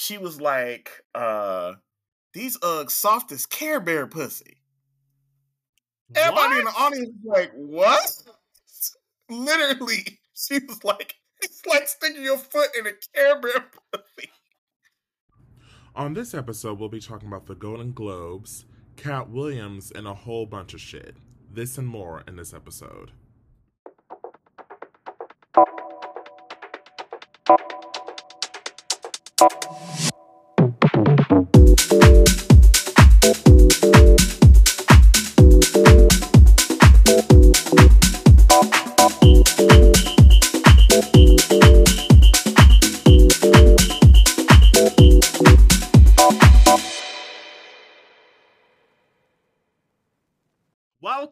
she was like, uh, these Uggs soft as Care Bear pussy. Everybody in the audience was like, what? Literally, she was like, it's like sticking your foot in a Care Bear pussy. On this episode, we'll be talking about the Golden Globes, Kat Williams, and a whole bunch of shit. This and more in this episode.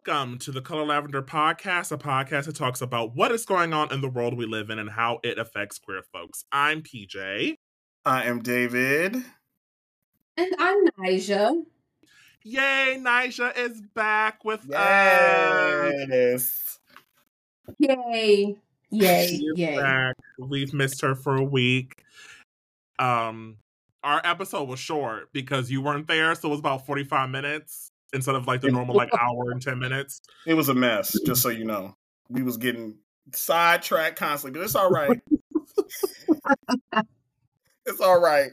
Welcome to the Color Lavender Podcast, a podcast that talks about what is going on in the world we live in and how it affects queer folks. I'm PJ. I am David. And I'm Nyjah. Yay, Nyjah is back with us. Yes. Yay. Yay. She's Yay. back. We've missed her for a week. Um, our episode was short because you weren't there, so it was about 45 minutes instead of like the normal like hour and 10 minutes. It was a mess, just so you know. We was getting sidetracked constantly, but it's all right. it's all right.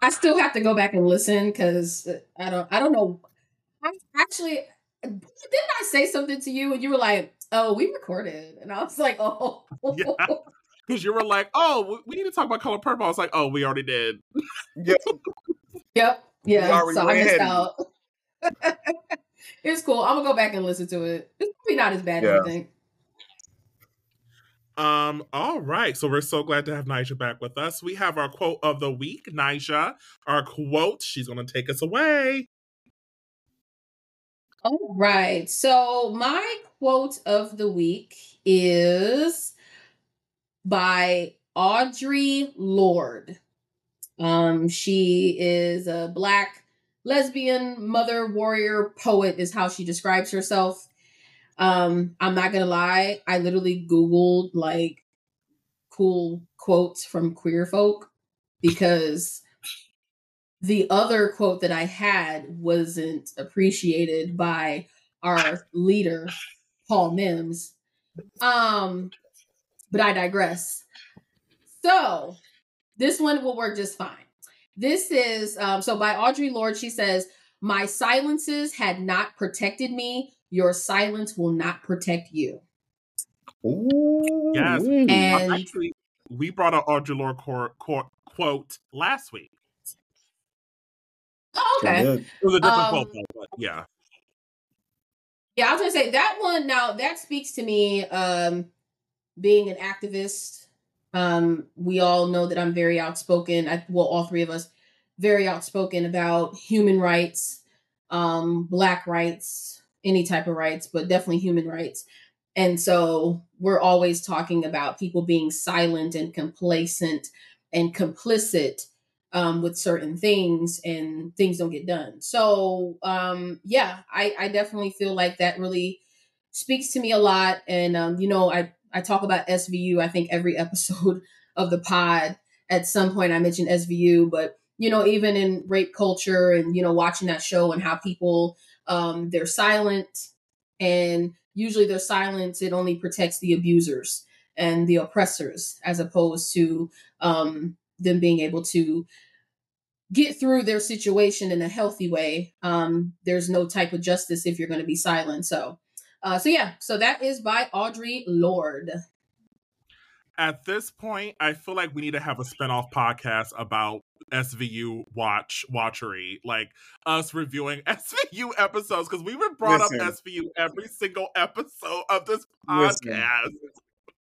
I still have to go back and listen because uh, I don't I don't know. I actually didn't I say something to you and you were like, oh, we recorded. And I was like, oh Yeah. Because you were like, oh, we- we need to talk about color purple. I was like, oh, we already did. Yep. Yep. Yeah. already So I missed out. it's cool. I'm gonna go back and listen to it. It's probably not as bad Yeah. as you think. Um, all right. So we're so glad to have Nyjah back with us. We have our quote of the week, Nyjah. Our quote, she's gonna take us away. All right. So my quote of the week is by Audre Lorde. Um, she is a black lesbian mother warrior poet is how she describes herself. Um, I'm not gonna lie, I literally Googled like cool quotes from queer folk because the other quote that I had wasn't appreciated by our leader, Paul Mims. Um, but I digress. So this one will work just fine. This is um, so by Audre Lorde. She says, "My silences had not protected me. Your silence will not protect you." Ooh. Yes. And actually, we brought an Audre Lorde cor- cor- quote last week. oh, okay. It was a different Um, quote, though, but yeah. Yeah, I was gonna say that one. Now that speaks to me. Um, being an activist, um, we all know that I'm very outspoken. I, well, all three of us, very outspoken about human rights, um, black rights, any type of rights, but definitely human rights. And so we're always talking about people being silent and complacent and complicit um, with certain things and things don't get done. So um, yeah, I, I definitely feel like that really speaks to me a lot. And um, you know, I I talk about SVU. I think every episode of the pod at some point I mention SVU, but you know, even in rape culture and you know, watching that show and how people um, they're silent and usually their silence it only protects the abusers and the oppressors as opposed to um, them being able to get through their situation in a healthy way. Um, there's no type of justice if you're going to be silent. So, uh, so yeah, so that is by Audre Lorde. At this point, I feel like we need to have a spinoff podcast about SVU watch watchery, like us reviewing SVU episodes because we were brought Listen. up SVU every single episode of this Listen. podcast.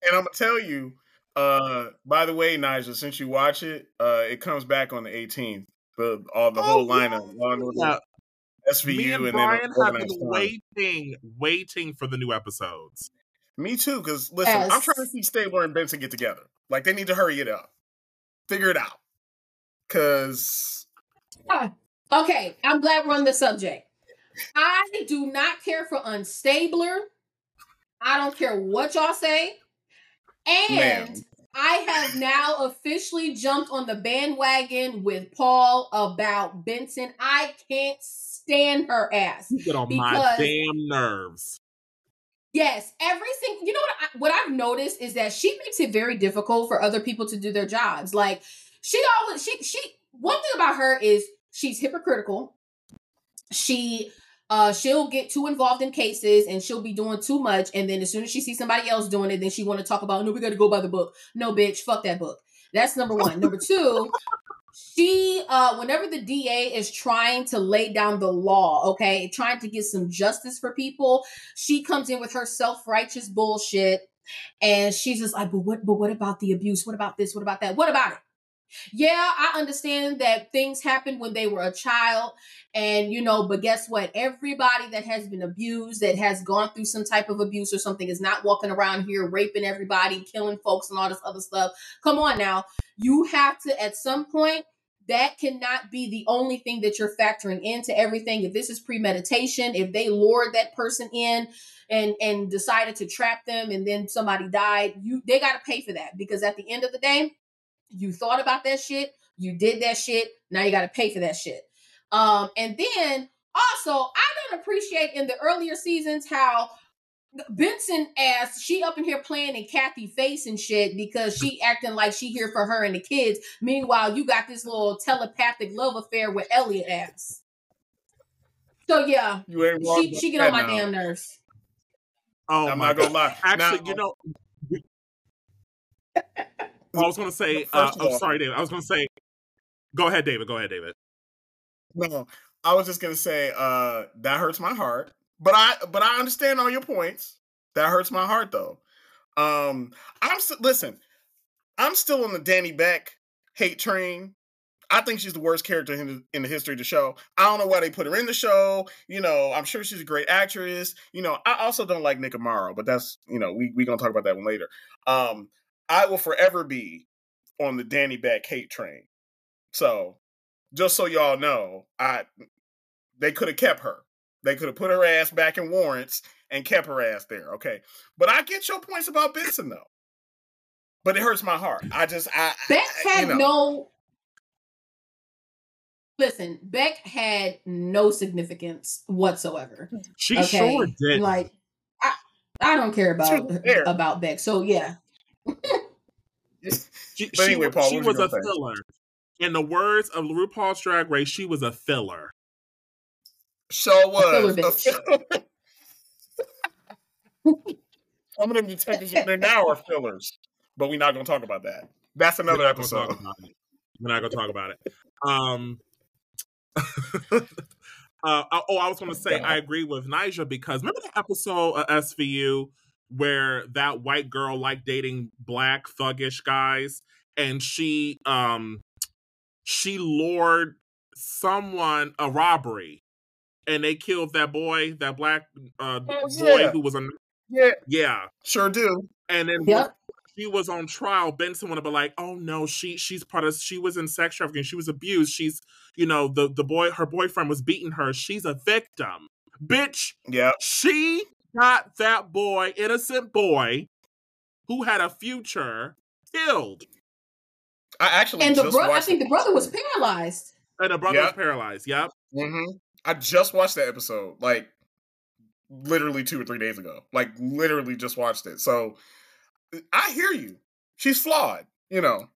And I'm gonna tell you, uh, by the way, Nyjah, since you watch it, uh, it comes back on the 18th. The all the Oh, whole yeah. lineup, Law and Order, Yeah, SVU, me and and Brian then have been Crime. waiting, waiting for the new episodes. Me too, because listen, I'm trying to see Stabler and Benson get together. Like they need to hurry it up, figure it out. Cause Okay, I'm glad we're on the subject. I do not care for Unstabler. I don't care what y'all say. And Ma'am. I have now officially jumped on the bandwagon with Paul about Benson. I can't stand her ass. You get on my damn nerves. Yes, every single. You know what? I, what I've noticed is that she makes it very difficult for other people to do their jobs. Like she always she she. One thing about her is she's hypocritical. She uh she'll get too involved in cases and she'll be doing too much. And then as soon as she sees somebody else doing it then she want to talk about no we got to go by the book. No bitch fuck that book. That's number one. Number two she uh whenever the da is trying to lay down the law okay trying to get some justice for people she comes in with her self-righteous bullshit and she's just like but what but what about the abuse? What about this? What about that? What about it yeah i understand that things happened when they were a child and you know but guess what? Everybody that has been abused that has gone through some type of abuse or something is not walking around here raping everybody killing folks and all this other stuff. Come on now. You have to at some point that cannot be the only thing that you're factoring into everything. If this is premeditation if they lured that person in and and decided to trap them and then somebody died you they got to pay for that because at the end of the day you thought about that shit you did that shit now you got to pay for that shit um and then also i don't appreciate in the earlier seasons how Benson asked, she up in here playing in Kathy face and shit because she acting like she here for her and the kids. Meanwhile, you got this little telepathic love affair with Elliot ass. So yeah, You ain't she she get on my now. damn nerves. Oh I'm not gonna lie. Actually, Now- you know, I was gonna say. First Uh, I'm all- sorry, David. I was gonna say. Go ahead, David. Go ahead, David. No, I was just gonna say uh that hurts my heart. But I but I understand all your points. That hurts my heart though. Um I'm st- listen, I'm still on the Dani Beck hate train. I think she's the worst character in the, in the history of the show. I don't know why they put her in the show. You know, I'm sure she's a great actress. You know, I also don't like Nick Amaro, but that's you know we we gonna talk about that one later. Um, I will forever be on the Dani Beck hate train. So, just so y'all know, I they could have kept her. They could have put her ass back in warrants and kept her ass there. Okay, but I get your points about Benson though. But it hurts my heart. I just I Beck I- had you know. no. Listen, Beck had no significance whatsoever. She Okay, sure did. like I, I don't care about was about Beck. So yeah, she, But she anyway, Paul, she was was a you say? filler. In the words of RuPaul's Drag Race, she was a filler. Sure was. filler A fill- Some of them detectives in there now are fillers, but we're not going to talk about that. That's another We're not gonna talk episode. We're not gonna talk about it. Um. uh, oh, I was gonna say I agree with Nyjah because remember the episode of SVU where that white girl liked dating black thuggish guys, and she um she lured someone a robbery, and they killed that boy, that black uh Oh, boy yeah. who was a Yeah, yeah, sure do. and then Yep. she was on trial, Benson would have been like, "Oh no, she she's part of she was in sex trafficking, she was abused, she's you know the the boy her boyfriend was beating her, she's a victim, bitch. Yeah. She got that boy, innocent boy, who had a future, killed, I actually and the just brother. I think the brother was paralyzed. and the brother was paralyzed. Yep. hmm I just watched that episode, like literally two or three days ago. Like literally just watched it. So I hear you. She's flawed, you know.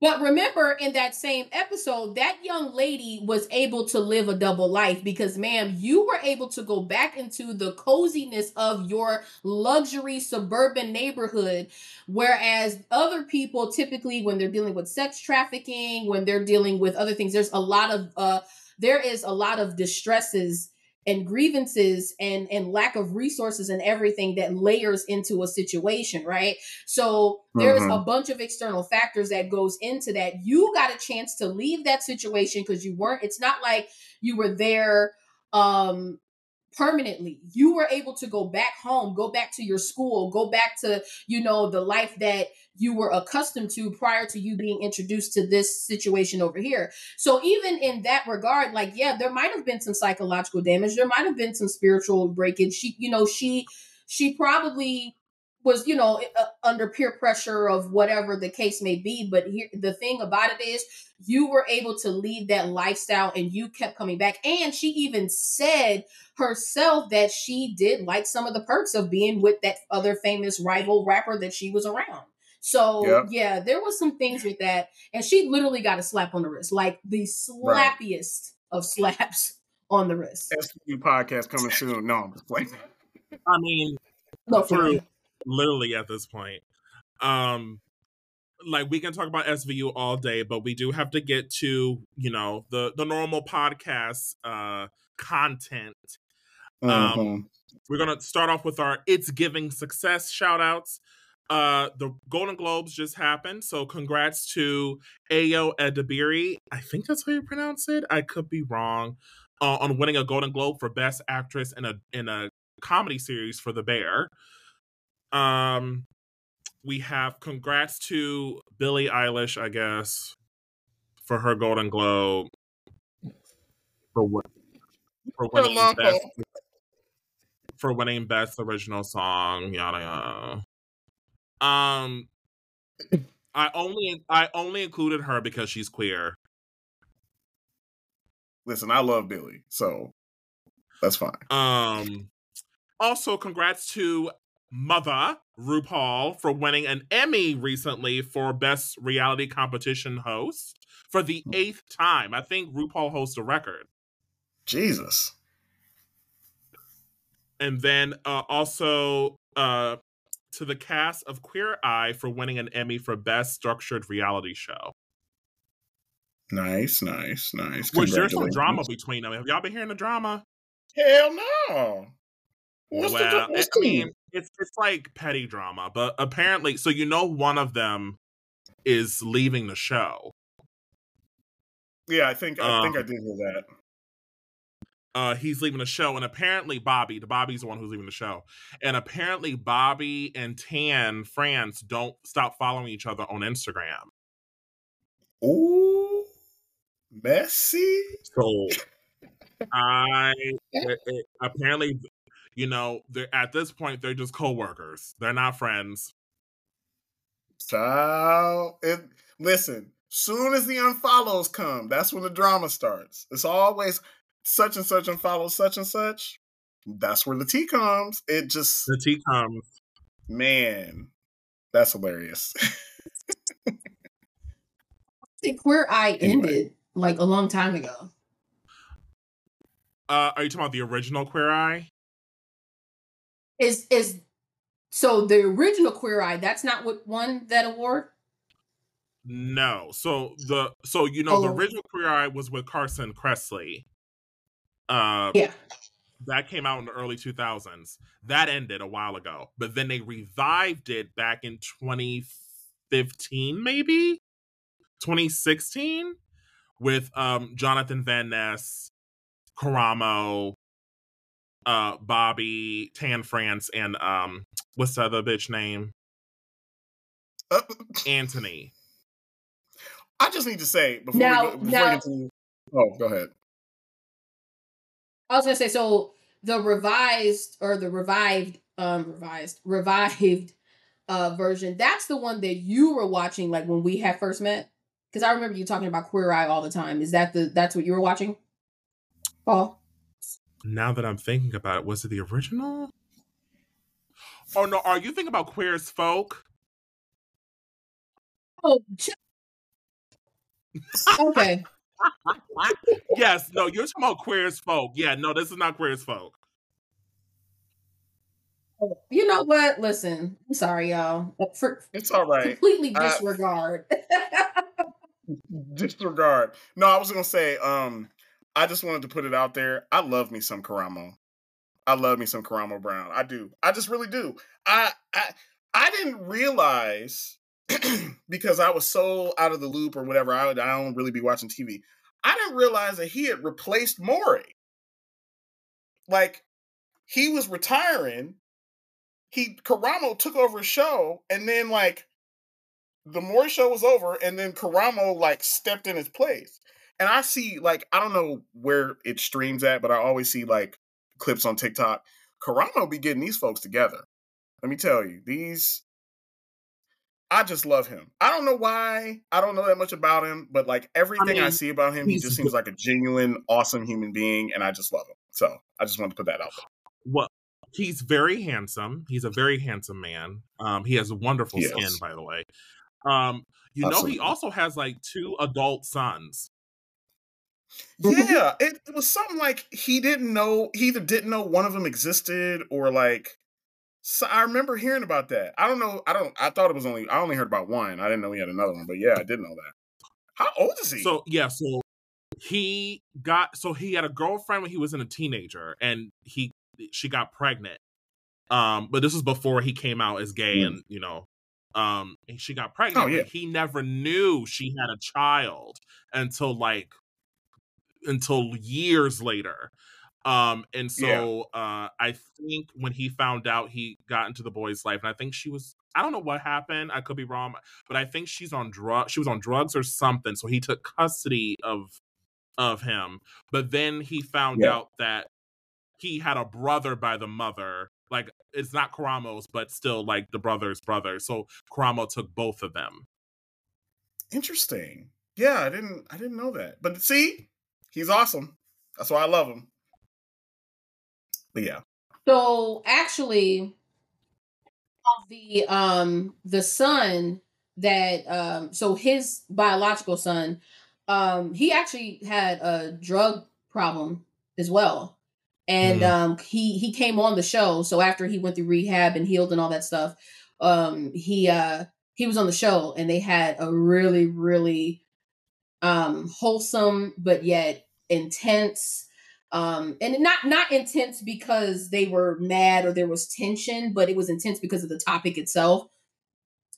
But remember, in that same episode, that young lady was able to live a double life because, ma'am, you were able to go back into the coziness of your luxury suburban neighborhood. Whereas other people typically, when they're dealing with sex trafficking, when they're dealing with other things, there's a lot of, uh, there is a lot of distresses and grievances and and lack of resources and everything that layers into a situation right so there's Mhm. a bunch of external factors that goes into that you got a chance to leave that situation because you weren't it's not like you were there um permanently. You were able to go back home go back to your school go back to you know the life that you were accustomed to prior to you being introduced to this situation over here. So even in that regard like yeah there might have been some psychological damage. There might have been some spiritual breakage. She you know she she probably was you know uh, under peer pressure of whatever the case may be but here the thing about it is you were able to lead that lifestyle and you kept coming back and she even said herself that she did like some of the perks of being with that other famous rival rapper that she was around so Yep. yeah there was some things with that and she literally got a slap on the wrist like the slappiest of slaps on the wrist SVU podcast coming soon. No, I'm just playing. I mean, no, for True. real. Literally at this point. Um like we can talk about SVU all day, but we do have to get to, you know, the the normal podcast uh content. Um, Mhm. We're gonna start off with our It's Giving Success shout outs. Uh the Golden Globes just happened, so congrats to Ayo Edebiri. I think that's how you pronounce it. I could be wrong. Uh, on winning a Golden Globe for Best Actress in a in a comedy series for The Bear. Um, we have congrats to Billie Eilish, I guess, for her Golden Globe for what for winning long best for winning best original song. Yada yada. Um, I only I only included her because she's queer. Listen, I love Billie, so that's fine. Um, also, congrats to Mother RuPaul for winning an Emmy recently for Best Reality Competition Host for the eighth time. I think RuPaul holds the record. Jesus. And then uh, also uh, to the cast of Queer Eye for winning an Emmy for Best Structured Reality Show. Nice, nice, nice. Which there's some drama between them. Have y'all been hearing the drama? Hell no. What's the, well, what's I mean, it's it's like petty drama, but apparently, so you know, one of them is leaving the show. yeah, I think I think um, I did hear that. Uh, he's leaving the show, and apparently, Bobby, the Bobby's the one who's leaving the show, and apparently, Bobby and Tan France don't stop following each other on Instagram. Ooh, messy. So, I it- it- apparently, you know, they're at this point they're just co-workers. They're not friends. Child, it listen. Soon as the unfollows come, that's when the drama starts. It's always such and such unfollows such and such. That's where the tea comes. It just The tea comes. man, that's hilarious. think Queer Eye Anyway. ended like a long time ago. Uh, are you talking about the original Queer Eye? Is is so the original Queer Eye? That's not what won that award. No. So the so you know the Oh. original Queer Eye was with Carson Kressley. Uh, Yeah. that came out in the early 2000s. That ended a while ago, but then they revived it back in 2015, maybe 2016, with um Jonathan Van Ness, Karamo, uh, Bobby, Tan France, and um, what's the other bitch name? Uh, Anthony. I just need to say before Now- we go, before now- we get oh, go ahead. I was gonna say so the revised or the revived um revised revived uh version that's the one that you were watching like when we had first met because I remember you talking about Queer Eye all the time. Is that the that's what you were watching? Paul. Now that I'm thinking about it, was it the original? Oh no, are you thinking about Queer as Folk? Oh, okay. yes, no, you're talking about Queer as Folk. Yeah, no, this is not Queer as Folk. You know what? Listen, I'm sorry, y'all. For It's all right. completely Uh, disregard. Disregard. No, I was gonna say, um, I just wanted to put it out there. I love me some Karamo. I love me some Karamo Brown. I do. I just really do. I I I didn't realize because I was so out of the loop or whatever. I, I don't really be watching TV. I didn't realize that he had replaced Maury. Like he was retiring. He Karamo took over his show, and then like the Maury show was over, and then Karamo like stepped in his place. And I see like I don't know where it streams at, but I always see like clips on TikTok. Karamo be getting these folks together. let me tell you, these I just love him. I don't know why. I don't know that much about him, but like everything I, mean, I see about him, he just seems like a genuine, awesome human being, and I just love him. So I just wanted to put that out there. Well, he's very handsome. He's a very handsome man. Um, he has wonderful Yes. skin, by the way. Um, you know, he also has like two adult sons. Yeah, it, it was something like he didn't know. He either didn't know one of them existed, or like. So I remember hearing about that. I don't know. I don't. I thought it was only. I only heard about one. I didn't know he had another one. But yeah, I did know that. How old is he? So yeah, so he got so he had a girlfriend when he was in a teenager, and he she got pregnant. Um, but this was before he came out as gay, Mm. and you know, um, and she got pregnant. Oh, yeah. but he never knew she had a child until like until years later. Um, and so uh I think when he found out he got into the boy's life, and I think she was I don't know what happened, I could be wrong, but I think she's on drug she was on drugs or something. So he took custody of of him. But then he found Yeah. out that he had a brother by the mother. Like it's not Karamo's, but still like the brother's brother. So Karamo took both of them. Interesting. Yeah, I didn't. I didn't know that. But see, he's awesome. That's why I love him. But yeah. So actually, the um the son that um so his biological son um he actually had a drug problem as well and Mhm. um he he came on the show so after he went through rehab and healed and all that stuff um he uh he was on the show and they had a really really um wholesome but yet intense um and not not intense because they were mad or there was tension but it was intense because of the topic itself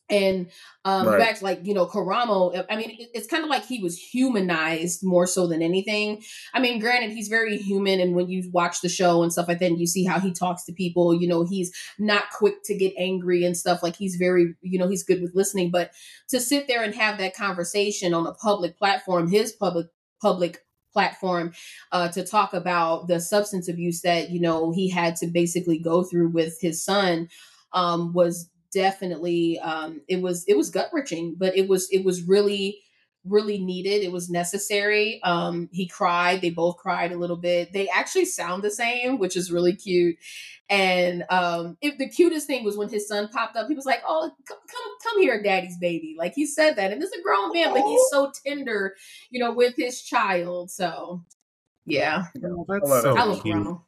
and um Right. back to like you know karamo i mean it- it's kind of like he was humanized more so than anything i mean granted he's very human and when you watch the show and stuff like that and you see how he talks to people you know he's not quick to get angry and stuff like he's very you know he's good with listening but to sit there and have that conversation on a public platform his public public platform uh, to talk about the substance abuse that you know he had to basically go through with his son um, was definitely um, it was it was gut wrenching, but it was it was really really needed. It was necessary. Um, he cried. They both cried a little bit. They actually sound the same, which is really cute. And um, if the cutest thing was when his son popped up, he was like, "Oh, come, come, come here, daddy's baby!" Like he said that, and this is a grown man, but he's so tender, you know, with his child. So, yeah, Oh, that's so. I cute. Karamo.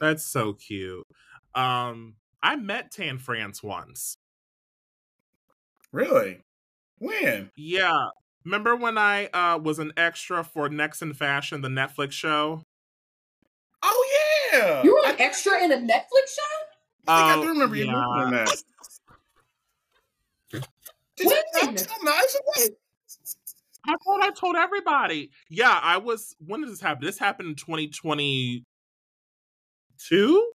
That's so cute. Um, I met Tan France once. Really? When? Yeah. Remember when I uh was an extra for Next in Fashion, the Netflix show? Oh yeah. You were I, an extra in a Netflix show. I think I Oh, do remember you yeah. mentioning that. Did you When? not tell Nyjah? I thought I told everybody. Yeah, I was when did this happen? This happened in 2022?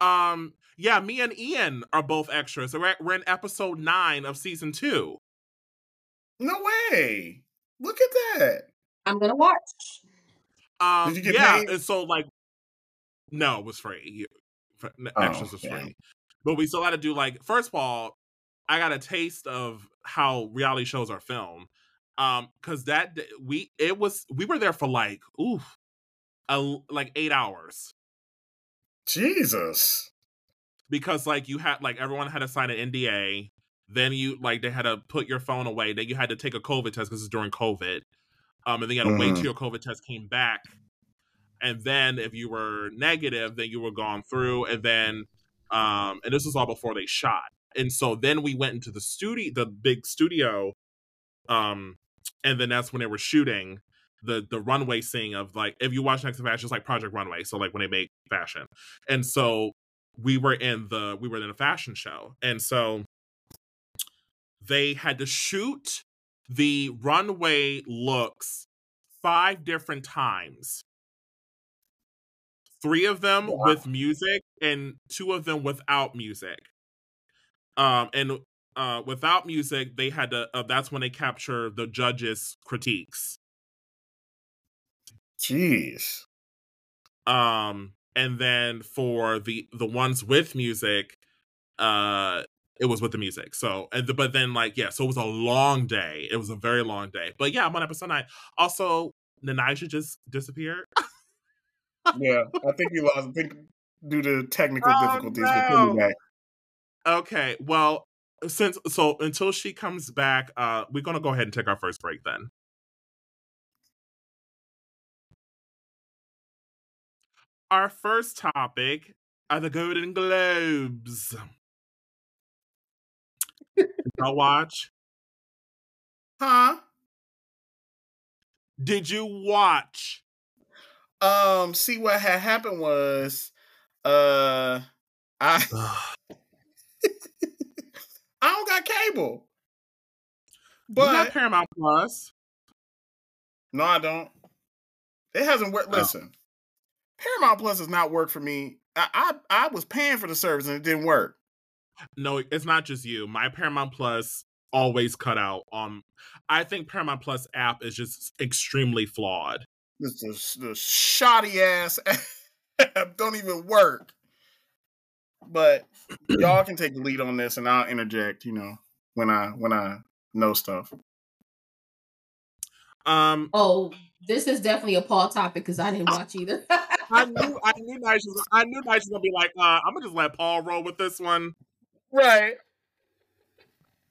Um, yeah, me and Ian are both extras. So we're, we're in episode nine of season two. No way. Look at that. I'm gonna watch. Um, Did you get yeah, paid? and so like, no, it was free. You- for- Oh, Extras was yeah. free, but we still had to do like. First of all, I got a taste of how reality shows are filmed, um, because that we it was we were there for like ooh, a, like eight hours Jesus. because like you had like everyone had to sign an NDA. Then you like they had to put your phone away. Then you had to take a COVID test because it's during COVID. Um, and then you had to wait Mhm. till your COVID test came back. And then if you were negative, then you were gone through. And then, um, and this was all before they shot. And so then we went into the studio, the big studio, um, and then that's when they were shooting the the runway scene of like if you watch Next in Fashion, it's like Project Runway. So like when they make fashion, and so we were in the we were in a fashion show, and so they had to shoot the runway looks five different times. Three of them Wow. with music and two of them without music. Um, and uh, without music, they had to. Uh, that's when they capture the judges' critiques. Jeez. Um, and then for the the ones with music, uh, it was with the music. So, and the, but then like yeah, so it was a long day. It was a very long day. But yeah, I'm on episode nine. Also, Nanisha just disappeared. yeah, I think he lost. I think due to technical Oh, difficulties no. coming back. Okay, well, since so until she comes back, uh, we're gonna go ahead and take our first break then. Our first topic are the Golden Globes. Did y'all watch? Huh? Did you watch? Um, see what had happened was uh I I don't got cable. you got But Paramount Plus. no, I don't. It hasn't worked. Oh. Listen, Paramount Plus has not worked for me. I, I I was paying for the service and it didn't work. No, it's not just you. My Paramount Plus always cut out. Um, I think Paramount Plus app is just extremely flawed. This is the shoddy ass app don't even work. But y'all can take the lead on this, and I'll interject. You know when I when I know stuff. Um, Oh, this is definitely a Paul topic because I didn't watch either. I knew I knew Nice I knew Nice was gonna be like, uh, I'm gonna just let Paul roll with this one. Right.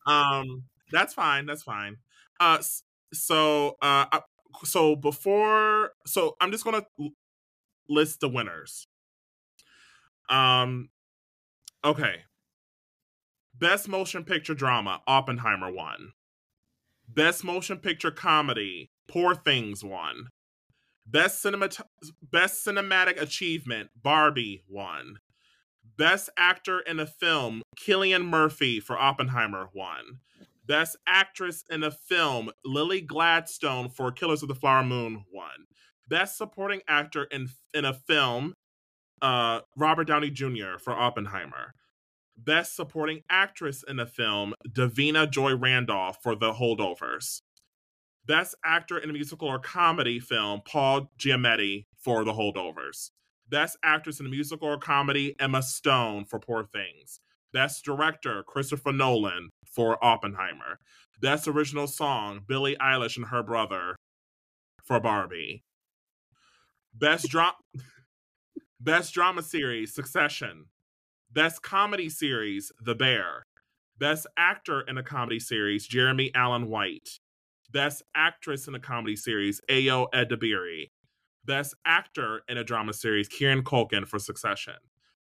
Um, that's fine. That's fine. Uh, so uh, so before, so I'm just gonna list the winners. Um, okay. Best motion picture drama, Oppenheimer won. Best motion picture comedy, Poor Things won. Best cinemat best cinematic achievement, Barbie won. Best actor in a film, Cillian Murphy for Oppenheimer won. Best actress in a film, Lily Gladstone for Killers of the Flower Moon won. Best supporting actor in in a film, uh, Robert Downey Jr. for Oppenheimer. Best supporting actress in a film, Davina Joy Randolph for The Holdovers. Best actor in a musical or comedy film, Paul Giamatti for The Holdovers. Best actress in a musical or comedy, Emma Stone for Poor Things. Best director, Christopher Nolan for Oppenheimer. Best original song, Billie Eilish and her brother for Barbie. Best drama Best drama series, Succession. Best comedy series, The Bear. Best actor in a comedy series, Jeremy Allen White. Best actress in a comedy series, Ayo Edebiri. Best actor in a drama series, Kieran Culkin for Succession.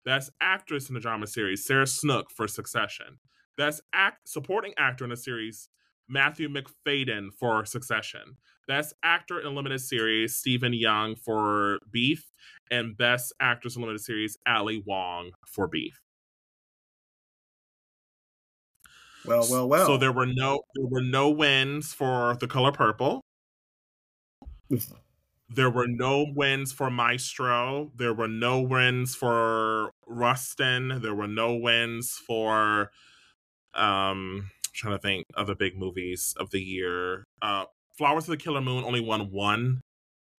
Best actress in a drama series, Sarah Snook for Succession. Best act supporting actor in a series, Matthew Macfadyen for Succession. Best actor in a limited series, Steven Yeun for Beef. And best actress in a limited series, Ali Wong for Beef. Well, well, well. So there were no there were no wins for The Color Purple. There were no wins for Maestro. There were no wins for Rustin. There were no wins for um I'm trying to think other big movies of the year. Uh Flowers of the Killer Moon only won one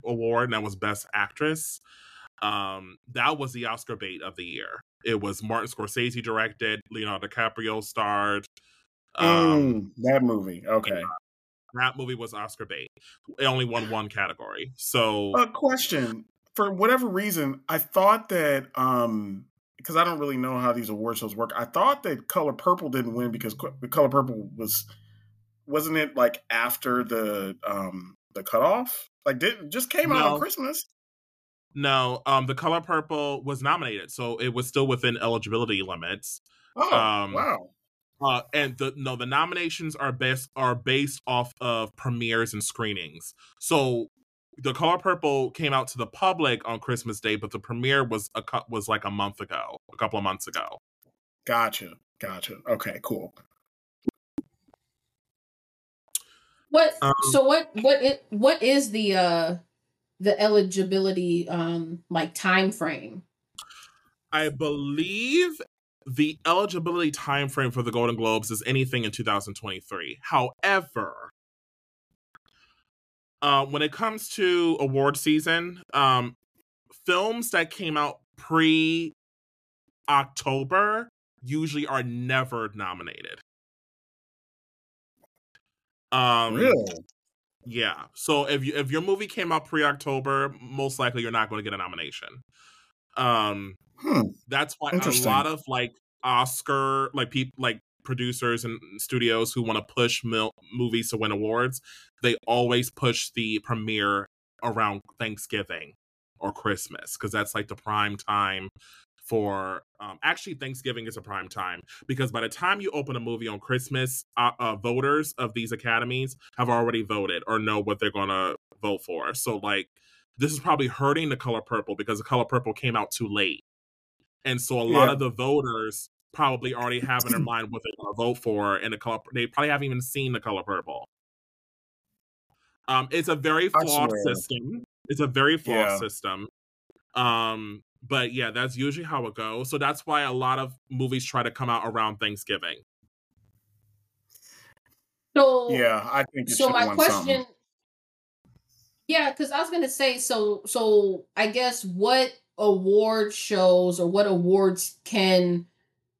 award, and that was Best Actress. Um, that was the Oscar bait of the year. It was Martin Scorsese directed, Leonardo DiCaprio starred. Um, Mm, that movie. Okay. That movie was Oscar bait. It only won one category. So A question. For whatever reason, I thought that um because I don't really know how these award shows work. I thought that Color Purple didn't win because the Color Purple was wasn't it like after the um the cutoff? Like did just came out on Christmas. no, um, the color purple was nominated, so it was still within eligibility limits. Oh Um, wow. Uh, and the no, the nominations are best are based off of premieres and screenings. So the color purple came out to the public on Christmas Day, but the premiere was a cou- was like a month ago, a couple of months ago. Gotcha. Gotcha. Okay, cool. what? Um, so what? What? It, what is the uh the eligibility um like time frame? I believe the eligibility time frame for the Golden Globes is anything in 2023. However, uh, when it comes to award season, um, films that came out pre October usually are never nominated. Um, Really? Yeah. So if you if your movie came out pre October, most likely you're not going to get a nomination. Um, Hmm. that's why a lot of like Oscar like people like producers and studios who want to push mil- movies to win awards, they always push the premiere around Thanksgiving or Christmas because that's like the prime time for um, actually Thanksgiving is a prime time because by the time you open a movie on Christmas, uh, uh, voters of these academies have already voted or know what they're gonna vote for. So like this is probably hurting the color purple because the color purple came out too late, and so a lot of the voters probably already have in their mind what they're gonna vote for, and the color they probably haven't even seen the color purple. Um, it's a very flawed system. It's a very flawed Yeah. system. Um, but yeah, that's usually how it goes. So that's why a lot of movies try to come out around Thanksgiving. So Yeah, I think it so should my question something. Yeah because i was gonna say so so i guess what award shows or what awards can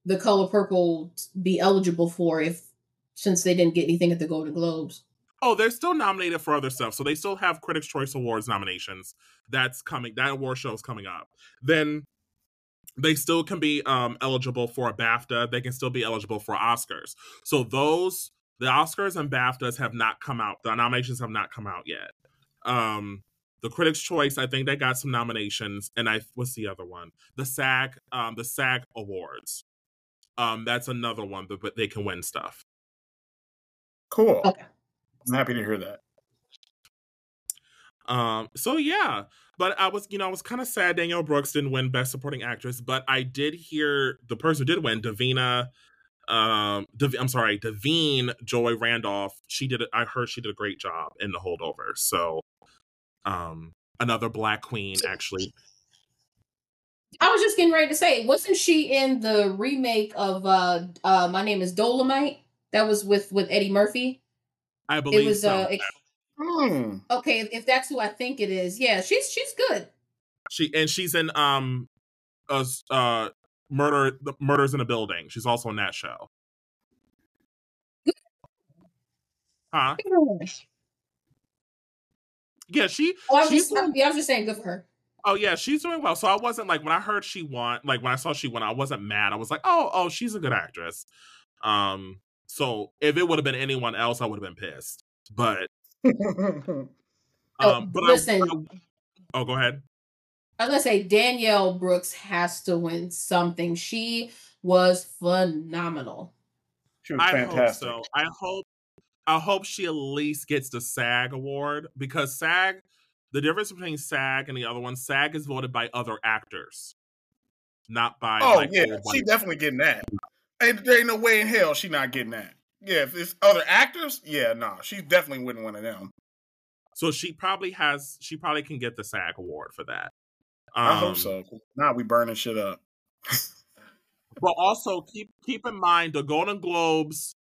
the color purple be eligible for if since they didn't get anything at the golden globes Oh, they're still nominated for other stuff. So they still have Critics' Choice Awards nominations. That's coming. That award show is coming up. Then they still can be um, eligible for a BAFTA. They can still be eligible for Oscars. So those the Oscars and BAFTAs have not come out. The nominations have not come out yet. Um, the Critics' Choice, I think they got some nominations, and I what's the other one? The SAG, um, the SAG Awards. Um, that's another one, but, but they can win stuff. Cool. Okay. I'm happy to hear that. Um, so yeah, but I was, you know, I was kind of sad Danielle Brooks didn't win Best Supporting Actress, but I did hear the person who did win, Davina. Um, Dav- I'm sorry, Da'Vine Joy Randolph. She did. I heard she did a great job in The Holdover. So, um, another Black Queen actually. i was just getting ready to say wasn't she in the remake of uh uh my name is Dolemite that was with with eddie murphy I believe it was so. uh ex- Hmm. okay if that's who i think it is yeah she's she's good she and she's in um, uh, uh, murder the murders in a building. She's also in that show. Huh? Yeah, she oh, I was, she's just, I, yeah, I was just saying good for her Oh yeah, she's doing well. So I wasn't like when I heard she won, like when I saw she won, I wasn't mad. I was like, oh, oh, she's a good actress. Um, so if it would have been anyone else, I would have been pissed. But Oh, um, but listen. I, I- oh, go ahead. I was gonna say Danielle Brooks has to win something. She was phenomenal. She was I fantastic. hope so. I hope I hope she at least gets the SAG award because SAG, the difference between SAG and the other one, SAG is voted by other actors, not by. Oh like, yeah, she definitely getting that. Ain't there ain't no way in hell she not getting that. Yeah, if it's other actors, yeah, nah, she definitely wouldn't one of them. So she probably has. She probably can get the SAG award for that. I Um, hope so. Now we burning shit up. But also keep keep in mind the Golden Globes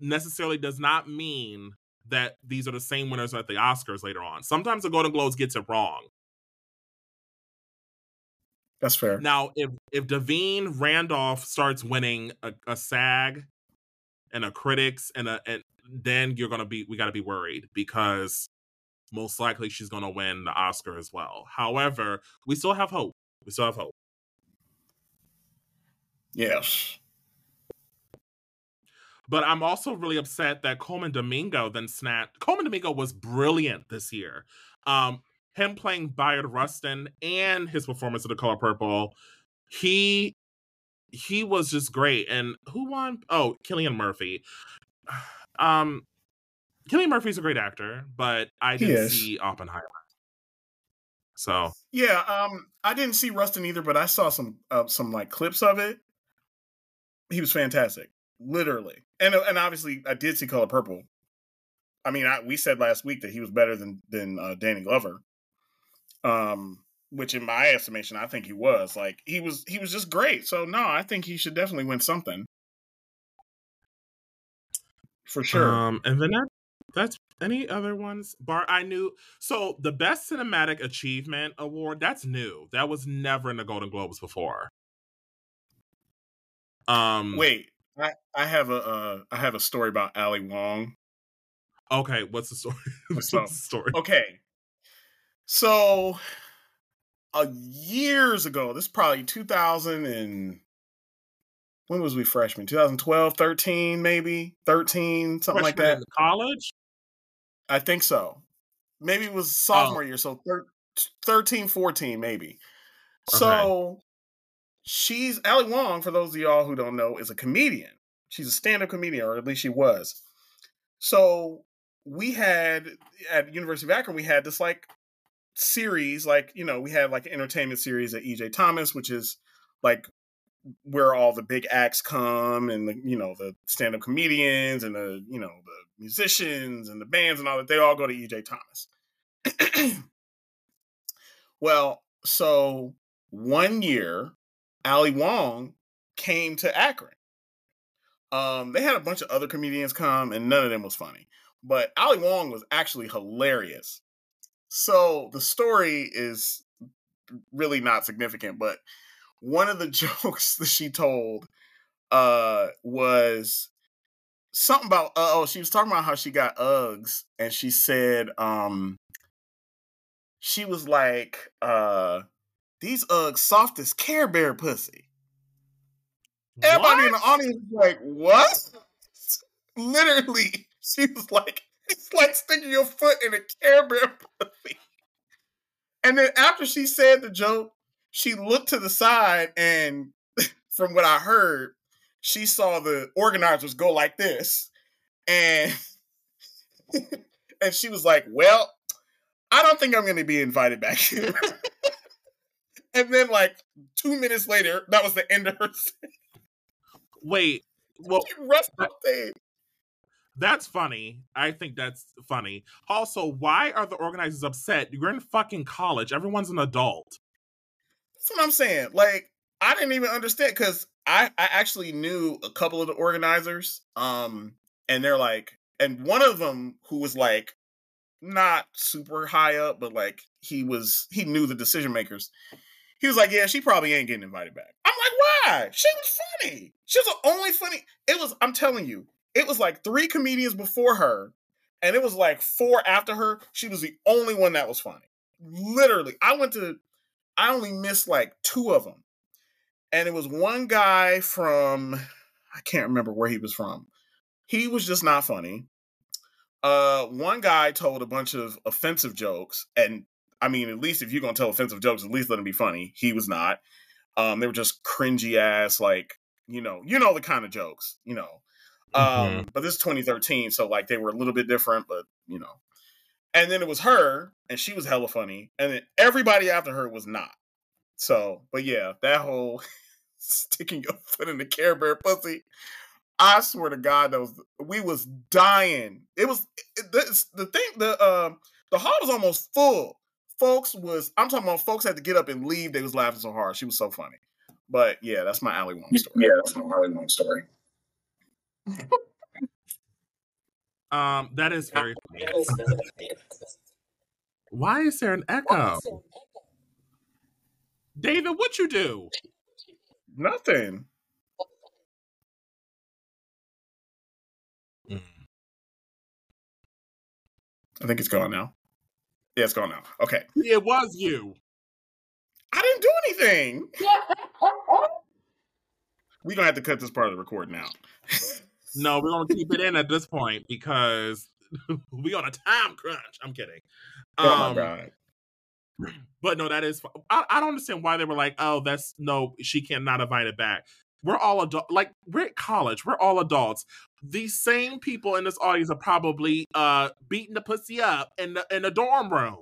necessarily does not mean that these are the same winners at the Oscars later on. Sometimes the Golden Globes gets it wrong. That's fair. Now, if if Da'Vine Randolph starts winning a, a SAG and a critics and a and then you're gonna be we gotta be worried because most likely she's gonna win the Oscar as well. However, we still have hope. We still have hope. Yes. But I'm also really upset that Colman Domingo then snapped. Colman Domingo was brilliant this year. Um, him playing Bayard Rustin and his performance of The Color Purple, he he was just great. And who won? Oh, Cillian Murphy. Um, Cillian Murphy's a great actor, but I didn't see Oppenheimer. So Yeah, um, I didn't see Rustin either, but I saw some uh, some like clips of it. He was fantastic, literally, and and obviously I did see Color Purple. I mean, I, we said last week that he was better than than uh, Danny Glover, um, which in my estimation, I think he was. Like he was he was just great. So no, I think he should definitely win something for sure. Um, and Vanessa, That's any other ones? Bar I knew so the best cinematic achievement award, that's new. That was never in the Golden Globes before. Um Wait, I, I have a uh, I have a story about Ali Wong. Okay, what's the story? what's So- the story? Okay, so uh, years ago, this is probably 2000 and when was we freshmen? 2012, 13, maybe 13, something like that. in college? I think so. Maybe it was sophomore year, so thir- 13, 14, maybe. So she's Ali Wong, for those of y'all who don't know, is a comedian. She's a stand-up comedian, or at least she was. So we had at University of Akron, we had this like series, like, you know, we had like an entertainment series at EJ Thomas, which is like where all the big acts come and the you know the stand-up comedians and the you know the musicians and the bands and all that they all go to EJ Thomas. well, so one year Ali Wong came to Akron. Um they had a bunch of other comedians come and none of them was funny. But Ali Wong was actually hilarious. So the story is really not significant, but one of the jokes that she told uh was something about uh, oh she was talking about how she got Uggs and she said um she was like uh these Uggs soft as Care Bear pussy. Everybody in the audience was like, what? Literally, she was like, it's like sticking your foot in a Care Bear pussy. And then after she said the joke, she looked to the side and from what I heard, she saw the organizers go like this. And and she was like, Well, I don't think I'm gonna be invited back here. And then like two minutes later, that was the end of her Wait. Well, off stage. that's funny. I think that's funny. Also, why are the organizers upset? You're in fucking college. Everyone's an adult. That's what I'm saying. Like, I didn't even understand because I, I actually knew a couple of the organizers. Um, and they're like, and one of them who was like not super high up, but like he was he knew the decision makers. He was like, Yeah, she probably ain't getting invited back. I'm like, why? She was funny. She was the only funny. It was, I'm telling you, it was like three comedians before her, and it was like four after her. She was the only one that was funny. Literally. I went to I only missed like two of them. And it was one guy from I can't remember where he was from. He was just not funny. Uh one guy told a bunch of offensive jokes and I mean at least if you're going to tell offensive jokes at least let them be funny. He was not. Um they were just cringy ass like, you know, you know the kind of jokes, you know. Um but this is 2013 so like they were a little bit different but, you know. And then it was her, and she was hella funny. And then everybody after her was not. So, but yeah, that whole sticking your foot in the Care Bear pussy. I swear to God, that was we was dying. It was it, the, the thing. The uh, the hall was almost full. Folks was I'm talking about folks had to get up and leave. They was laughing so hard. She was so funny. But yeah, that's my Ali Wong story. Yeah, that's my Ali Wong story. Um, that is very funny. Why is there an echo? David, what you do? Nothing. I think it's gone now. Yeah, it's gone now. Okay. It was you. I didn't do anything. We're gonna have to cut this part of the recording out. No, we're gonna keep it in at this point because we on a time crunch. I'm kidding. oh my Um, god. But no, that is. I, I don't understand why they were like, "Oh, that's no, she cannot invite it back." We're all adult. Like we're at college. We're all adults. These same people in this audience are probably uh beating the pussy up in the in the dorm room.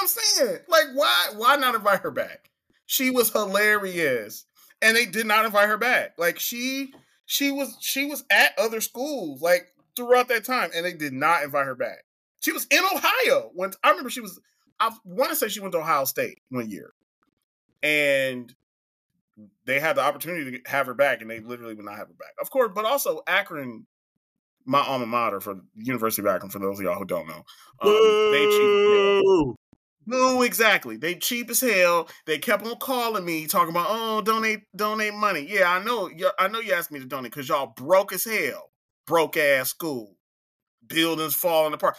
I'm saying. Like, why why not invite her back? She was hilarious. And they did not invite her back. Like she she was she was at other schools like throughout that time, and they did not invite her back. She was in Ohio when I remember she was I want to say she went to Ohio State one year. And they had the opportunity to have her back, and they literally would not have her back. Of course, but also Akron my alma mater for University of Akron. For those of y'all who don't know, um, they cheap. No, exactly. They cheap as hell. They kept on calling me, talking about, oh, donate, donate money. Yeah, I know. I know you asked me to donate because y'all broke as hell. Broke ass school. Buildings falling apart.